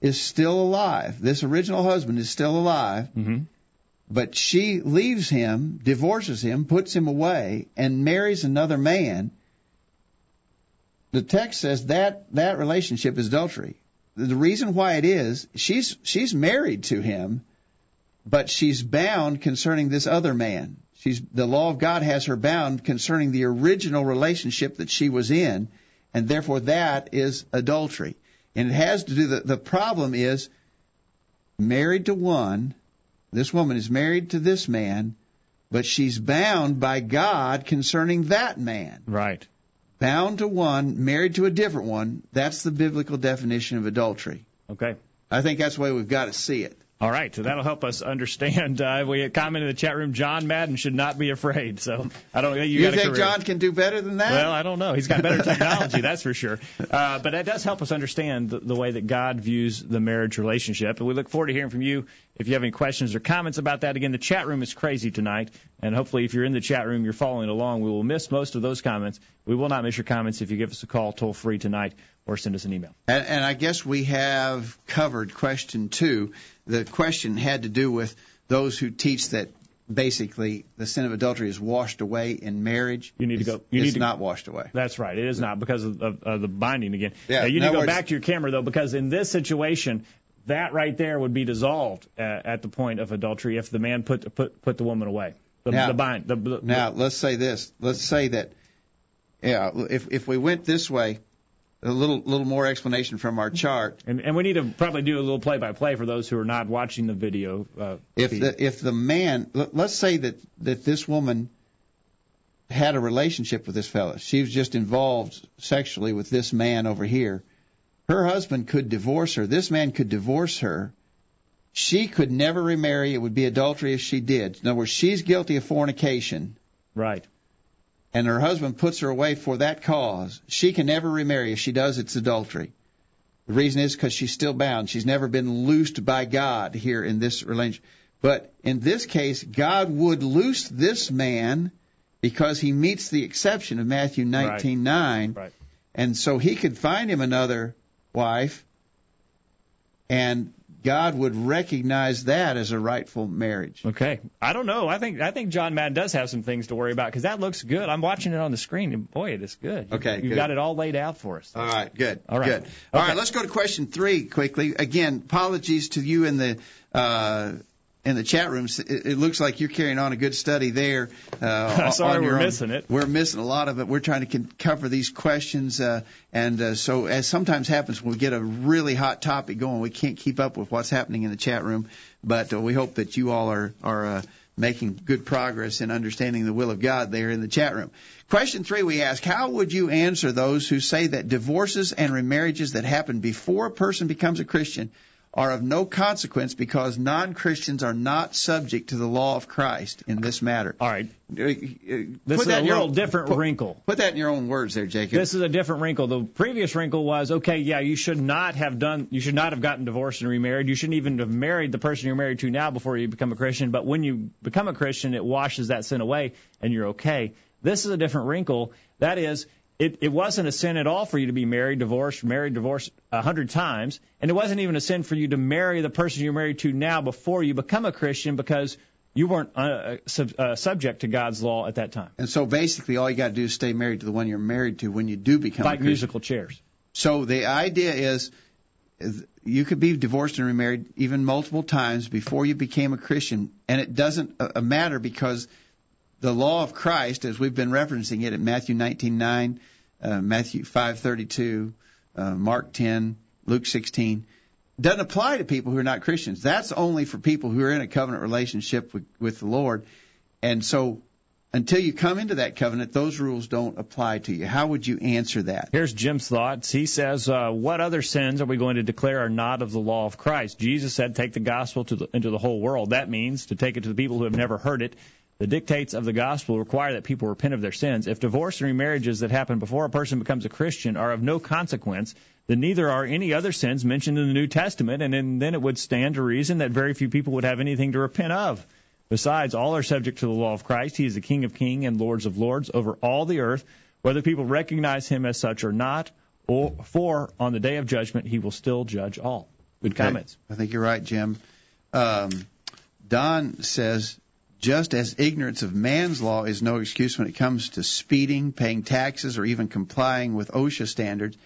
is still alive. This original husband is still alive. Mhm. But she leaves him, divorces him, puts him away, and marries another man. The text says that that relationship is adultery the reason why it is she's she's married to him but she's bound concerning this other man she's the law of god has her bound concerning the original relationship that she was in and therefore that is adultery and it has to do the the problem is married to one this woman is married to this man but she's bound by god concerning that man Right. bound to one, married to a different one, that's the biblical definition of adultery. Okay. I think that's the way we've got to see it. All right, so that'll help us understand. Uh, we had comment in the chat room. John Madden should not be afraid. So I don't. You, You, got think. John can do better than that? Well, I don't know. He's got better technology, that's for sure. Uh, but that does help us understand the, the way that God views the marriage relationship. And we look forward to hearing from you. If you have any questions or comments about that, again, the chat room is crazy tonight. And hopefully, if you're in the chat room, you're following along. We will miss most of those comments. We will not miss your comments if you give us a call toll free tonight or send us an email. And, and I guess we have covered question two. The question had to do with those who teach that basically the sin of adultery is washed away in marriage. You need to go- you it's need to- not washed away. That's right. It is not because of, of, of the binding again. Yeah, Now, you need to go words- back to your camera though, because in this situation, that right there would be dissolved uh, at the point of adultery if the man put put put the woman away. The, Now- the bind. The, the, Now, let's say this. Let's say that, yeah, if if we went this way, a little little more explanation from our chart. and, and we need to probably do a little play by play for those who are not watching the video. Uh, If feed. the if the man, let- let's say that that this woman had a relationship with this fellow, She was just involved sexually with this man over here. Her husband could divorce her. This man could divorce her. She could never remarry. It would be adultery if she did. In other words, she's guilty of fornication, right. And her husband puts her away for that cause. She can never remarry. If she does, it's adultery. The reason is because she's still bound. She's never been loosed by God here in this relationship. But in this case, God would loose this man because he meets the exception of Matthew 19:9, Right. and so he could find him another wife, and God would recognize that as a rightful marriage. Okay. I don't know. I think I think John Madden does have some things to worry about because that looks good. I'm watching it on the screen, and boy, it is good. Okay, good. got it all laid out for us. All right, good. All right. Good. All Okay. right, let's go to question three quickly. Again, apologies to you and the uh, in the chat rooms. It, looks like you're carrying on a good study there. Uh, Sorry on your we're own. missing it. We're missing a lot of it. We're trying to con- cover these questions, uh, and uh, so as sometimes happens when we get a really hot topic going, we can't keep up with what's happening in the chat room. But uh, we hope that you all are are uh, making good progress in understanding the will of God there in the chat room. Question three, we ask, how would you answer those who say that divorces and remarriages that happen before a person becomes a Christian are of no consequence because non-Christians are not subject to the law of Christ in this matter. All right. Uh, uh, This put is that a in your little own- different put- wrinkle. Put that in your own words there, Jacob. This is a different wrinkle. The previous wrinkle was okay, yeah, you should not have done, you should not have gotten divorced and remarried. You shouldn't even have married the person you're married to now before you become a Christian. But when you become a Christian, it washes that sin away and you're okay. This is a different wrinkle. That is, it, it wasn't a sin at all for you to be married, divorced, married, divorced a hundred times, and it wasn't even a sin for you to marry the person you're married to now before you become a Christian because you weren't uh, sub, uh, subject to God's law at that time. and so basically, all you got to do is stay married to the one you're married to when you do become a Christian. Like Christian. musical chairs. So the idea is, is you could be divorced and remarried even multiple times before you became a Christian, and it doesn't uh, matter because the law of Christ, as we've been referencing it at Matthew 19:9, uh, Matthew 5:32, uh, Mark 10, Luke 16, doesn't apply to people who are not Christians. That's only for people who are in a covenant relationship with, with the Lord, and so. Until you come into that covenant, those rules don't apply to you. How would you answer that? Here's Jim's thoughts. He says, uh, "What other sins are we going to declare are not of the law of Christ?" Jesus said, "Take the gospel the, into the whole world." That means to take it to the people who have never heard it. The dictates of the gospel require that people repent of their sins. If divorce and remarriages that happen before a person becomes a Christian are of no consequence, then neither are any other sins mentioned in the New Testament, and then, it would stand to reason that very few people would have anything to repent of. Besides, all are subject to the law of Christ. He is the King of kings and Lords of lords over all the earth, whether people recognize him as such or not, or for on the day of judgment he will still judge all. Good Okay. comments. I think you're right, Jim. Um, Don says, just as ignorance of man's law is no excuse when it comes to speeding, paying taxes, or even complying with OSHA standards,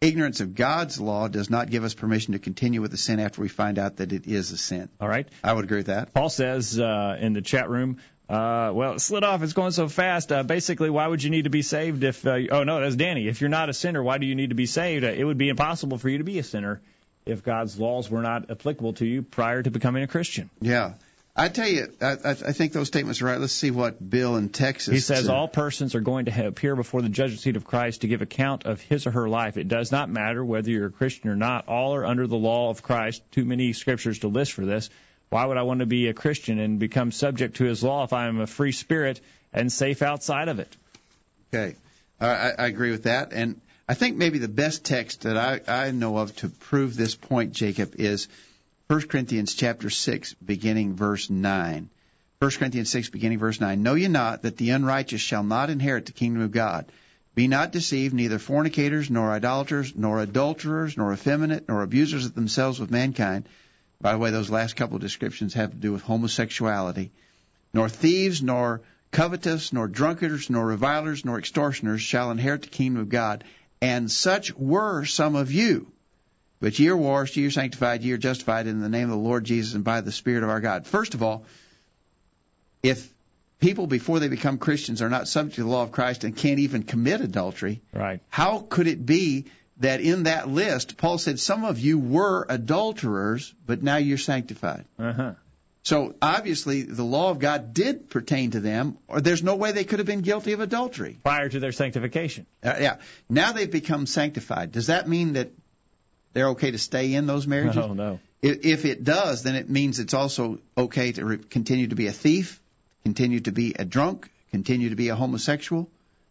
ignorance of God's law does not give us permission to continue with the sin after we find out that it is a sin. All right. I would agree with that. Paul says uh, in the chat room, uh, well, it slid off. It's going so fast. Uh, basically, why would you need to be saved if? Uh, oh no, that's Danny. If you're not a sinner, why do you need to be saved? Uh, it would be impossible for you to be a sinner if God's laws were not applicable to you prior to becoming a Christian. Yeah. I tell you, I, I think those statements are right. Let's see what Bill in Texas. He says all persons are going to appear before the judgment seat of Christ to give account of his or her life. It does not matter whether you're a Christian or not. All are under the law of Christ. Too many scriptures to list for this. Why would I want to be a Christian and become subject to his law if I am a free spirit and safe outside of it? Okay, I, I I agree with that, and I think maybe the best text that I, I know of to prove this point, Jacob, is 1 Corinthians chapter six, beginning verse nine. 1 Corinthians six, beginning verse nine. Know ye not that the unrighteous shall not inherit the kingdom of God? Be not deceived, neither fornicators, nor idolaters, nor adulterers, nor effeminate, nor abusers of themselves with mankind. By the way, those last couple of descriptions have to do with homosexuality nor thieves, nor covetous, nor drunkards, nor revilers, nor extortioners shall inherit the kingdom of God. And such were some of you. But ye are washed, ye are sanctified, ye are justified in the name of the Lord Jesus and by the Spirit of our God. First of all, if people before they become Christians are not subject to the law of Christ and can't even commit adultery, Right. how could it be that in that list, Paul said, some of you were adulterers, but now you're sanctified? Uh huh. So obviously, the law of God did pertain to them, or there's no way they could have been guilty of adultery. Prior to their sanctification. Uh, yeah. Now they've become sanctified. Does that mean that they're okay to stay in those marriages? No, oh, no. If, if it does, then it means it's also okay to re- continue to be a thief, continue to be a drunk, continue to be a homosexual,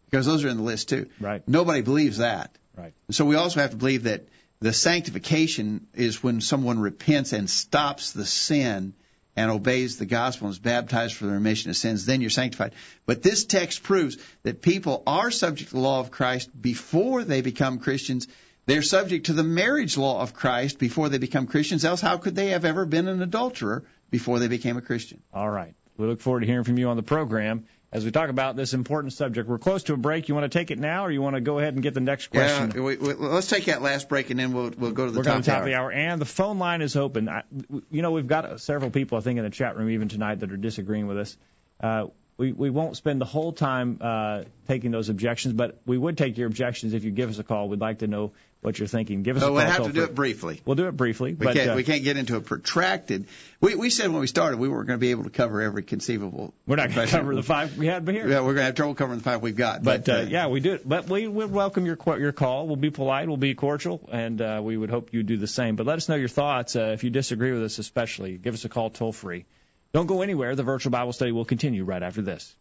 because those are in the list too. Right. Nobody believes that. Right. So we also have to believe that the sanctification is when someone repents and stops the sin and obeys the gospel and is baptized for the remission of sins, then you're sanctified. But this text proves that people are subject to the law of Christ before they become Christians. They're subject to the marriage law of Christ before they become Christians. Else, how could they have ever been an adulterer before they became a Christian? All right. We look forward to hearing from you on the program as we talk about this important subject. We're close to a break. You want to take it now, or you want to go ahead and get the next question? Yeah, we, we, let's take that last break and then we'll we'll go to the We're top, to top of of the hour, and the phone line is open. I, you know, we've got several people, I think, in the chat room even tonight that are disagreeing with us. Uh, we, we won't spend the whole time uh, taking those objections, but we would take your objections if you give us a call. We'd like to know what you're thinking. Give us So a call. we'll have to do free. it briefly. We'll do it briefly. We but, can't uh, we can't get into a protracted. We we said when we started we weren't going to be able to cover every conceivable. we're not going to cover the five we had here. Yeah, we're going to have trouble covering the five we've got. But uh, yeah, we do it. But we will welcome your qu- your call. We'll be polite. We'll be cordial, and uh, we would hope you do the same. But let us know your thoughts. Uh, if you disagree with us, especially, give us a call toll free. Don't go anywhere. The virtual Bible study will continue right after this.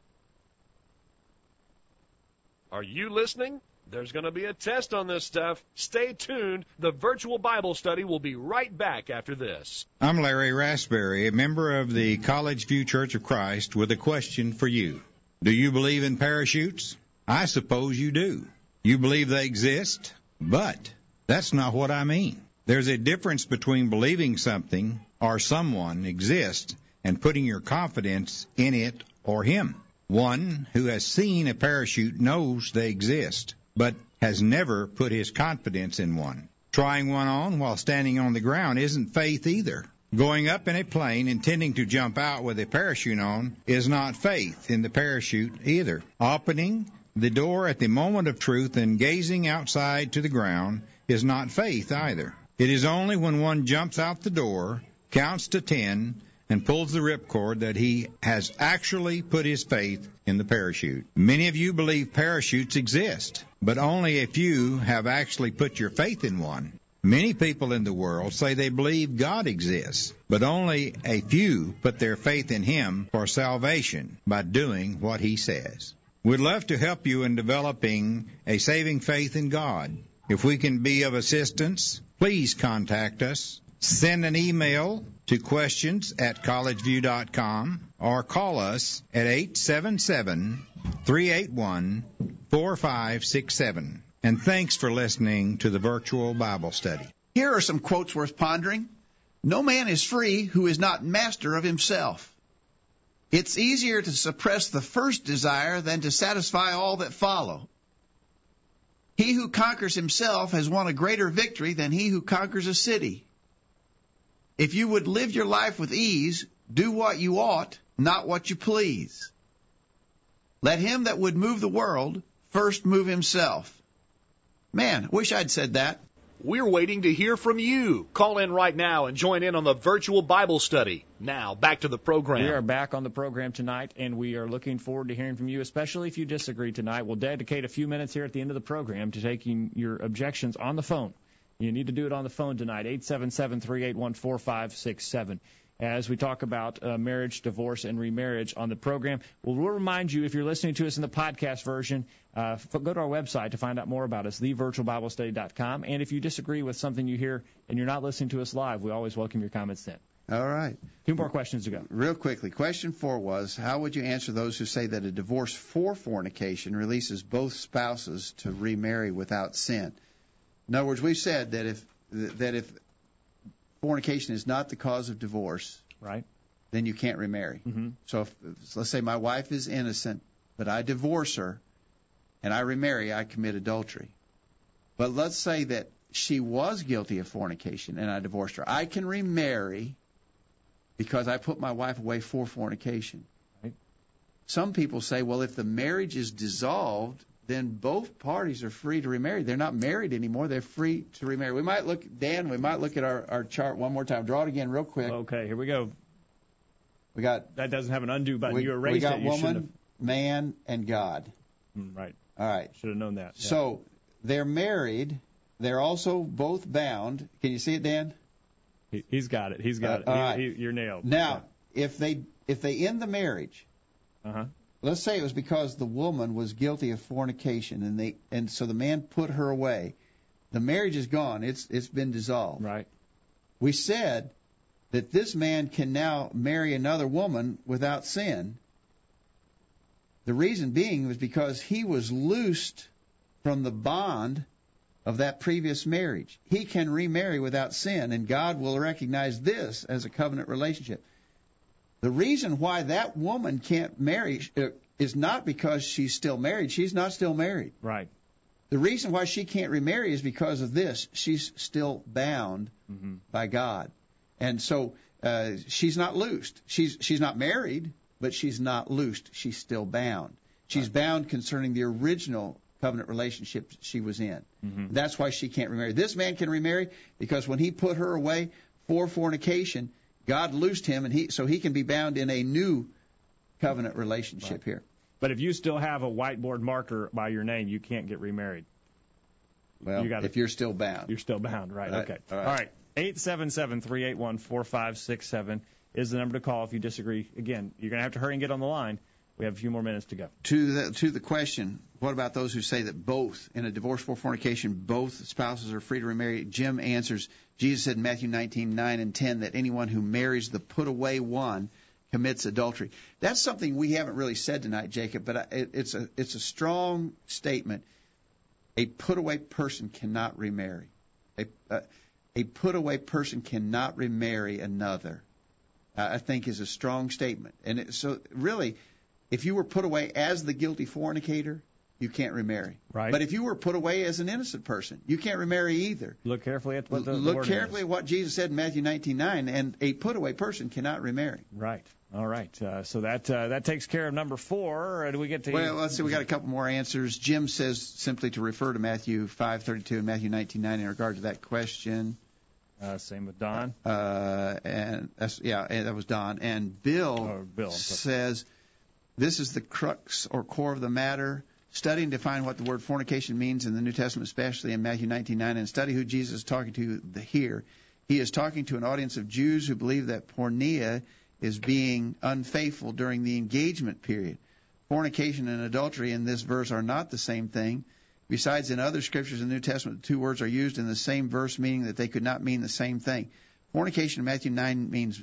Are you listening? There's going to be a test on this stuff. Stay tuned. The virtual Bible study will be right back after this. I'm Larry Raspberry, a member of the College View Church of Christ, with a question for you. Do you believe in parachutes? I suppose you do. You believe they exist? But that's not what I mean. There's a difference between believing something or someone exists and putting your confidence in it or him. One who has seen a parachute knows they exist, but has never put his confidence in one. Trying one on while standing on the ground isn't faith either. Going up in a plane intending to jump out with a parachute on is not faith in the parachute either. Opening the door at the moment of truth and gazing outside to the ground is not faith either. It is only when one jumps out the door, counts to ten, and pulls the ripcord that he has actually put his faith in the parachute. Many of you believe parachutes exist, but only a few have actually put your faith in one. Many people in the world say they believe God exists, but only a few put their faith in Him for salvation by doing what He says. We'd love to help you in developing a saving faith in God. If we can be of assistance, please contact us. Send an email to questions at collegeview.com or call us at 877 381 4567. And thanks for listening to the virtual Bible study. Here are some quotes worth pondering. No man is free who is not master of himself. It's easier to suppress the first desire than to satisfy all that follow. He who conquers himself has won a greater victory than he who conquers a city. If you would live your life with ease, do what you ought, not what you please. Let him that would move the world first move himself. Man, wish I'd said that. We're waiting to hear from you. Call in right now and join in on the virtual Bible study. Now, back to the program. We are back on the program tonight, and we are looking forward to hearing from you, especially if you disagree tonight. We'll dedicate a few minutes here at the end of the program to taking your objections on the phone. You need to do it on the phone tonight, 877 381 4567. As we talk about uh, marriage, divorce, and remarriage on the program, well, we'll remind you if you're listening to us in the podcast version, uh, go to our website to find out more about us, thevirtualbiblestudy.com. And if you disagree with something you hear and you're not listening to us live, we always welcome your comments then. All right. Two more questions to go. Real quickly, question four was How would you answer those who say that a divorce for fornication releases both spouses to remarry without sin? In other words, we've said that if that if fornication is not the cause of divorce, Right? then you can't remarry. Mm-hmm. So if, let's say my wife is innocent, but I divorce her and I remarry, I commit adultery. But let's say that she was guilty of fornication and I divorced her. I can remarry because I put my wife away for fornication. Right. Some people say, well, if the marriage is dissolved, then both parties are free to remarry. They're not married anymore. They're free to remarry. We might look, Dan, we might look at our, our chart one more time. Draw it again real quick. Okay, here we go. We got That doesn't have an undo button. we, you erased we got it. You woman, man, and God. Mm, Right. All right. Should have known that. Yeah. So they're married. They're also both bound. Can you see it, Dan? He, he's got it. He's got Uh, all it. right. He, he, you're nailed. Now, if they if they end the marriage, Uh huh. Let's say it was because the woman was guilty of fornication, and they and so the man put her away. The marriage is gone. It's it's been dissolved. Right. We said that this man can now marry another woman without sin. The reason being was because he was loosed from the bond of that previous marriage. He can remarry without sin, and God will recognize this as a covenant relationship. The reason why that woman can't marry uh, is not because she's still married. She's not still married. Right. The reason why she can't remarry is because of this. She's still bound Mm-hmm. by God, and so uh, she's not loosed. She's she's not married, but she's not loosed. She's still bound. She's right. bound concerning the original covenant relationship she was in. Mm-hmm. That's why she can't remarry. This man can remarry because when he put her away for fornication, God loosed him, and he so he can be bound in a new covenant relationship right. here. But if you still have a whiteboard marker by your name, you can't get remarried. Well, you gotta, if you're still bound, you're still bound, right? right. Okay. All right. All right. Eight seven seven three eight one four five six seven is the number to call if you disagree. Again, you're going to have to hurry and get on the line. We have a few more minutes to go. To the to the question, what about those who say that both in a divorce for fornication, both spouses are free to remarry? Jim answers. Jesus said in Matthew 19:9 and 10 that anyone who marries the put away one commits adultery. That's something we haven't really said tonight, Jacob, but it's a it's a strong statement. A put away person cannot remarry. A, a, a put away person cannot remarry another. Uh, I think is a strong statement. And it, so really, if you were put away as the guilty fornicator, you can't remarry. Right. But if you were put away as an innocent person, you can't remarry either. Look carefully at what the, look carefully is. at what Jesus said in Matthew 19:9, and a put away person cannot remarry. Right. All right. Uh, so that uh, that takes care of number four. do we get to? Well, let's see. We got a couple more answers. Jim says simply to refer to Matthew 5:32 and Matthew 19:9 in regard to that question. Uh, same with Don. Uh, and that's, yeah, and that was Don. And Bill, oh, Bill says this is the crux or core of the matter. Study and define what the word fornication means in the New Testament, especially in Matthew 19:9, and study who Jesus is talking to here. He is talking to an audience of Jews who believe that porneia is being unfaithful during the engagement period. Fornication and adultery in this verse are not the same thing. Besides, in other scriptures in the New Testament, the two words are used in the same verse, meaning that they could not mean the same thing. Fornication in Matthew 9 means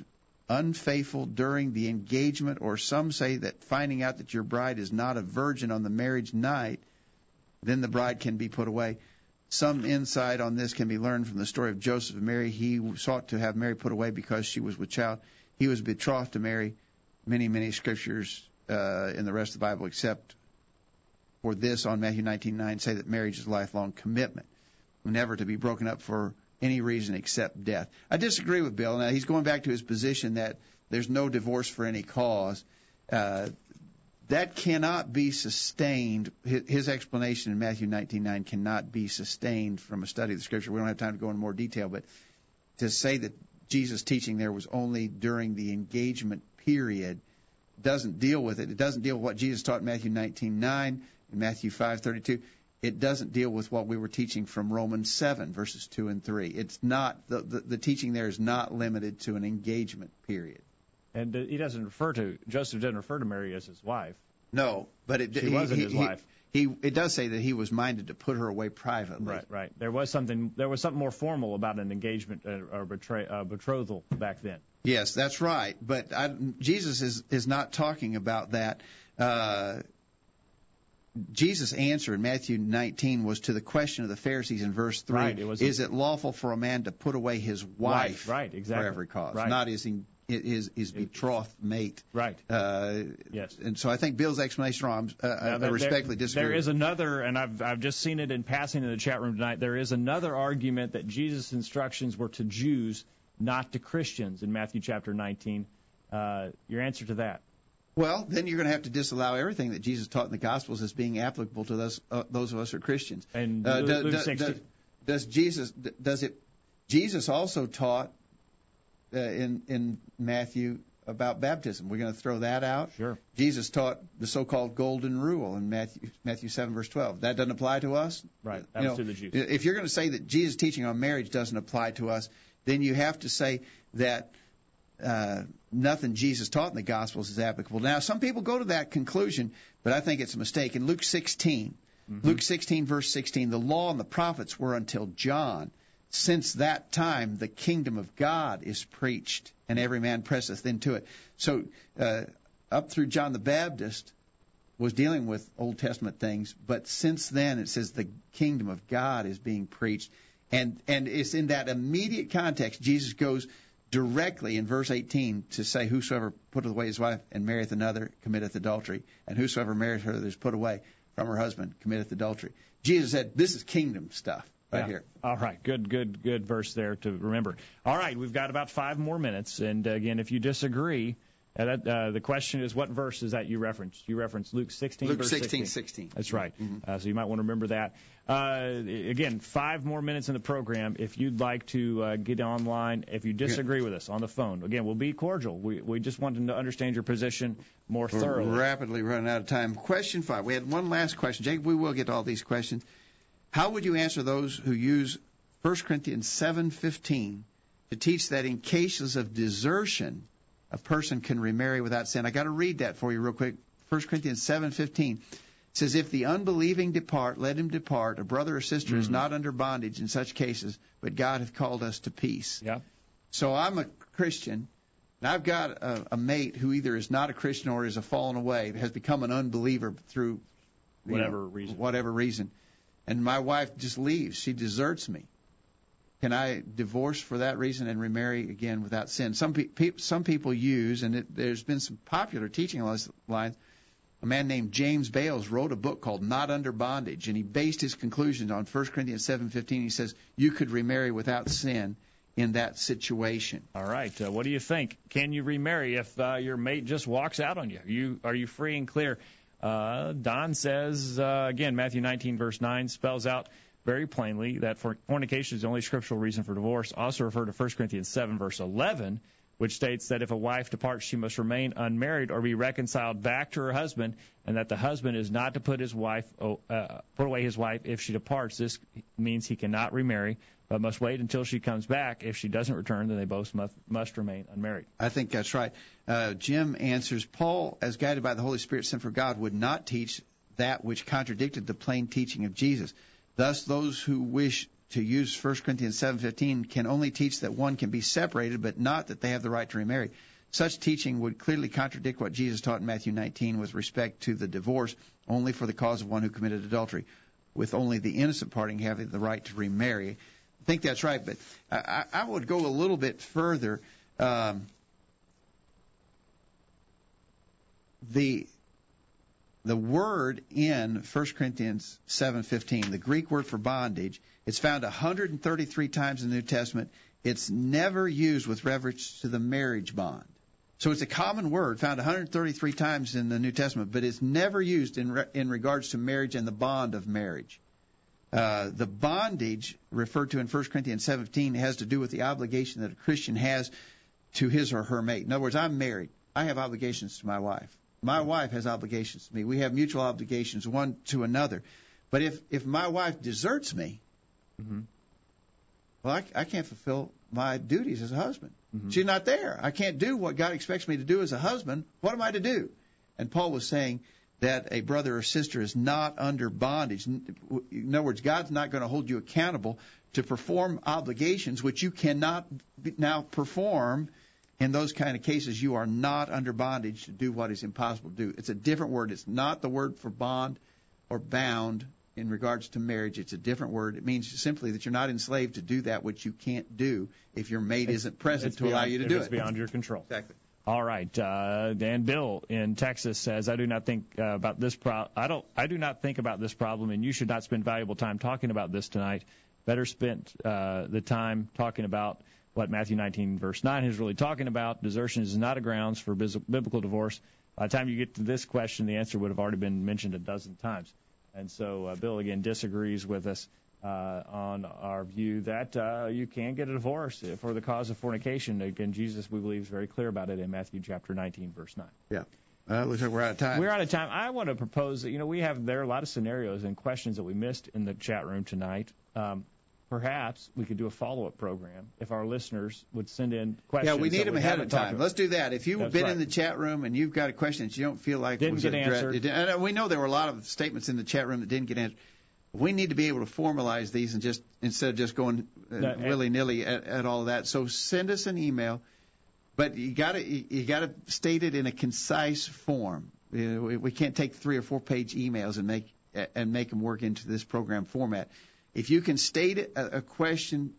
unfaithful during the engagement, or some say that finding out that your bride is not a virgin on the marriage night, then the bride can be put away. Some insight on this can be learned from the story of Joseph and Mary. He sought to have Mary put away because she was with child. He was betrothed to Mary. Many, many scriptures uh, in the rest of the Bible, except for this on Matthew 19:9, say that marriage is a lifelong commitment, never to be broken up for any reason except death. I disagree with Bill. Now he's going back to his position that there's no divorce for any cause. Uh, that cannot be sustained. His explanation in Matthew 19:9 cannot be sustained from a study of the Scripture. We don't have time to go into more detail, but to say that Jesus' teaching there was only during the engagement period doesn't deal with it. It doesn't deal with what Jesus taught in Matthew 19:9 and Matthew 5:32. It doesn't deal with what we were teaching from Romans 7 verses 2 and 3. It's not the the, the teaching there is not limited to an engagement period. And he doesn't refer to Joseph doesn't refer to Mary as his wife. No, but it, she he, wasn't he, his wife he it does say that he was minded to put her away privately. Right, right. There was something there was something more formal about an engagement uh, or betray, uh, betrothal back then. Yes, that's right. But I, Jesus is is not talking about that. Uh, Jesus' answer in Matthew 19 was to the question of the Pharisees in verse 3 right, it was Is it lawful for a man to put away his wife, wife right, exactly. for every cause? Right. Not his his his betrothed mate. Right. Uh, yes. And so I think Bill's explanation wrong. Uh, I respectfully there, disagree. There is another, and I've I've just seen it in passing in the chat room tonight. There is another argument that Jesus' instructions were to Jews, not to Christians, in Matthew chapter 19. Uh, your answer to that? Well, then you're going to have to disallow everything that Jesus taught in the Gospels as being applicable to those uh, those of us who are Christians. And uh, Luke, Luke does, does Jesus does it? Jesus also taught uh, in in Matthew about baptism. We're going to throw that out. Sure. Jesus taught the so-called golden rule in Matthew Matthew 7 verse 12. That doesn't apply to us. Right. That you was know, to the Jews. If you're going to say that Jesus' teaching on marriage doesn't apply to us, then you have to say that uh, nothing Jesus taught in the Gospels is applicable. Now, some people go to that conclusion, but I think it's a mistake. In Luke 16, mm-hmm. Luke 16 verse 16, the law and the prophets were until John. Since that time, the kingdom of God is preached, and every man presseth into it. So, uh, up through John the Baptist was dealing with Old Testament things, but since then it says the kingdom of God is being preached, and and it's in that immediate context Jesus goes directly in verse 18 to say, Whosoever putteth away his wife and marrieth another committeth adultery, and whosoever marrieth her that is put away from her husband committeth adultery. Jesus said, This is kingdom stuff right yeah. here. All right, good, good, good verse there to remember. All right, we've got about five more minutes, and again, if you disagree, Uh, that, uh, the question is, what verse is that you referenced? You referenced Luke 16, Luke verse 16, 16. 16. That's right. Mm-hmm. Uh, so you might want to remember that. Uh, again, five more minutes in the program. If you'd like to uh, get online, if you disagree with us on the phone, again, we'll be cordial. We we just want to understand your position more thoroughly. We're rapidly running out of time. Question five. We had one last question. Jacob, we will get to all these questions. How would you answer those who use 1 Corinthians 7:15 to teach that in cases of desertion, a person can remarry without sin? I got to read that for you real quick. 1 Corinthians 7:15 says, "If the unbelieving depart, let him depart. A brother or sister is mm-hmm. not under bondage in such cases, but God hath called us to peace." Yeah. So I'm a Christian, and I've got a, a mate who either is not a Christian or is a fallen away, has become an unbeliever through Whatever know, reason. Whatever reason, and my wife just leaves. She deserts me. Can I divorce for that reason and remarry again without sin? Some pe- pe- some people use, and it, there's been some popular teaching lines. A man named James Bales wrote a book called Not Under Bondage, and he based his conclusions on 1 Corinthians 7:15. He says you could remarry without sin in that situation. All right. Uh, what do you think? Can you remarry if uh, your mate just walks out on you? Are you are you free and clear? Uh, Don says uh, again, Matthew 19 verse 9 spells out very plainly that fornication is the only scriptural reason for divorce. Also refer to 1 Corinthians 7 verse 11, which states that if a wife departs, she must remain unmarried or be reconciled back to her husband, and that the husband is not to put his wife uh, put away his wife if she departs. This means he cannot remarry, but must wait until she comes back. If she doesn't return, then they both must, must remain unmarried. I think that's right. Uh, Jim answers Paul, as guided by the Holy Spirit sent for God, would not teach that which contradicted the plain teaching of Jesus. Thus, those who wish to use 1 Corinthians 7:15 can only teach that one can be separated, but not that they have the right to remarry. Such teaching would clearly contradict what Jesus taught in Matthew 19 with respect to the divorce only for the cause of one who committed adultery, with only the innocent party having the right to remarry. I think that's right, but I, I would go a little bit further. Um, the the word in 1 Corinthians 7:15, the Greek word for bondage, it's found 133 times in the New Testament. It's never used with reference to the marriage bond. So it's a common word found 133 times in the New Testament, but it's never used in re- in regards to marriage and the bond of marriage. Uh, the bondage referred to in 1 Corinthians 17 has to do with the obligation that a Christian has to his or her mate. In other words, I'm married. I have obligations to my wife. My wife has obligations to me. We have mutual obligations one to another. But if if my wife deserts me, Mhm. well, I, I can't fulfill my duties as a husband. Mm-hmm. She's not there. I can't do what God expects me to do as a husband. What am I to do? And Paul was saying that a brother or sister is not under bondage. In other words, God's not going to hold you accountable to perform obligations which you cannot now perform. In those kind of cases, you are not under bondage to do what is impossible to do. It's a different word. It's not the word for bond or bound in regards to marriage. It's a different word. It means simply that you're not enslaved to do that which you can't do if your mate isn't present It's to allow you to do it's it. It's beyond your control. Exactly. All right, uh, Dan Bill in Texas says, "I do not think uh, about this pro- I don't. I do not think about this problem, and you should not spend valuable time talking about this tonight. Better spend uh, the time talking about what Matthew 19 verse 9 is really talking about. Desertion is not a grounds for biblical divorce. By the time you get to this question, the answer would have already been mentioned a dozen times. And so uh, Bill again disagrees with us uh, on our view that uh, you can get a divorce for the cause of fornication. Again, Jesus, we believe, is very clear about it in Matthew chapter 19, verse 9. Yeah. Uh, looks like we're out of time. We're out of time. I want to propose that, you know, we have, there are a lot of scenarios and questions that we missed in the chat room tonight. Um, perhaps we could do a follow-up program if our listeners would send in questions. Yeah, we need them ahead of time. Let's do that. If you've That's been right. in the chat room and you've got a question that you don't feel like Didn't was get addressed, and we know there were a lot of statements in the chat room that didn't get answered. We need to be able to formalize these and just instead of just going uh, No, willy nilly at, at all of that. So send us an email, but you got to you got to state it in a concise form. We, we can't take three or four page emails and make and make them work into this program format. If you can state a, a question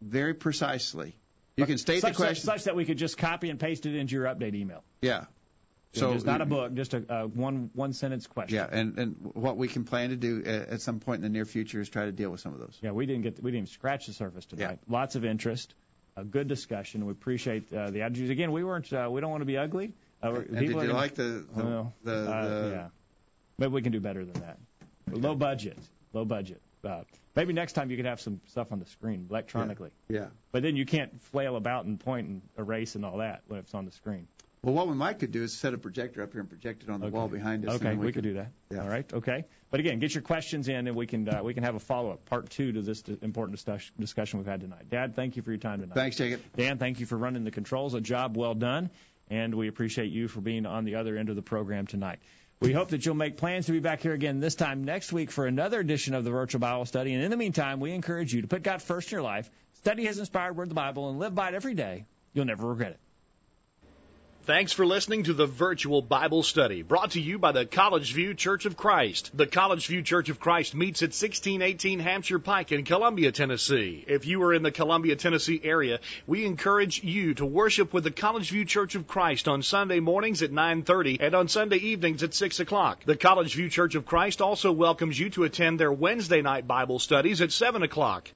very precisely, you can state such, the question. such, such that we could just copy and paste it into your update email. Yeah. So it's not a book, just a, a one one sentence question. Yeah, and and what we can plan to do at, some point in the near future is try to deal with some of those. Yeah, we didn't get we didn't even scratch the surface tonight. Yeah. Lots of interest. a good discussion. We appreciate uh, the attitudes. Again, we weren't. Uh, we don't want to be ugly. Uh, And did you gonna, like the the, well, the, uh, the yeah. Maybe we can do better than that. Low budget. Low budget. Uh, maybe next time you could have some stuff on the screen electronically. yeah? But then you can't flail about and point and erase and all that when it's on the screen. Well, what we might could do is set a projector up here and project it on the Okay. wall behind us. Okay, then we, could do that. Yeah. All right. Okay. But again, get your questions in, and we can uh, we can have a follow up part two to this important discussion we've had tonight. Dad, thank you for your time tonight. Thanks, Jacob. Dan, thank you for running the controls. A job well done, and we appreciate you for being on the other end of the program tonight. We hope that you'll make plans to be back here again this time next week for another edition of the Virtual Bible Study. And in the meantime, we encourage you to put God first in your life, study His inspired Word, the Bible, and live by it every day. You'll never regret it. Thanks for listening to the virtual Bible study brought to you by the College View Church of Christ. The College View Church of Christ meets at 1618 Hampshire Pike in Columbia, Tennessee. If you are in the Columbia, Tennessee area, we encourage you to worship with the College View Church of Christ on Sunday mornings at 9:30 and on Sunday evenings at 6 o'clock. The College View Church of Christ also welcomes you to attend their Wednesday night Bible studies at 7 o'clock.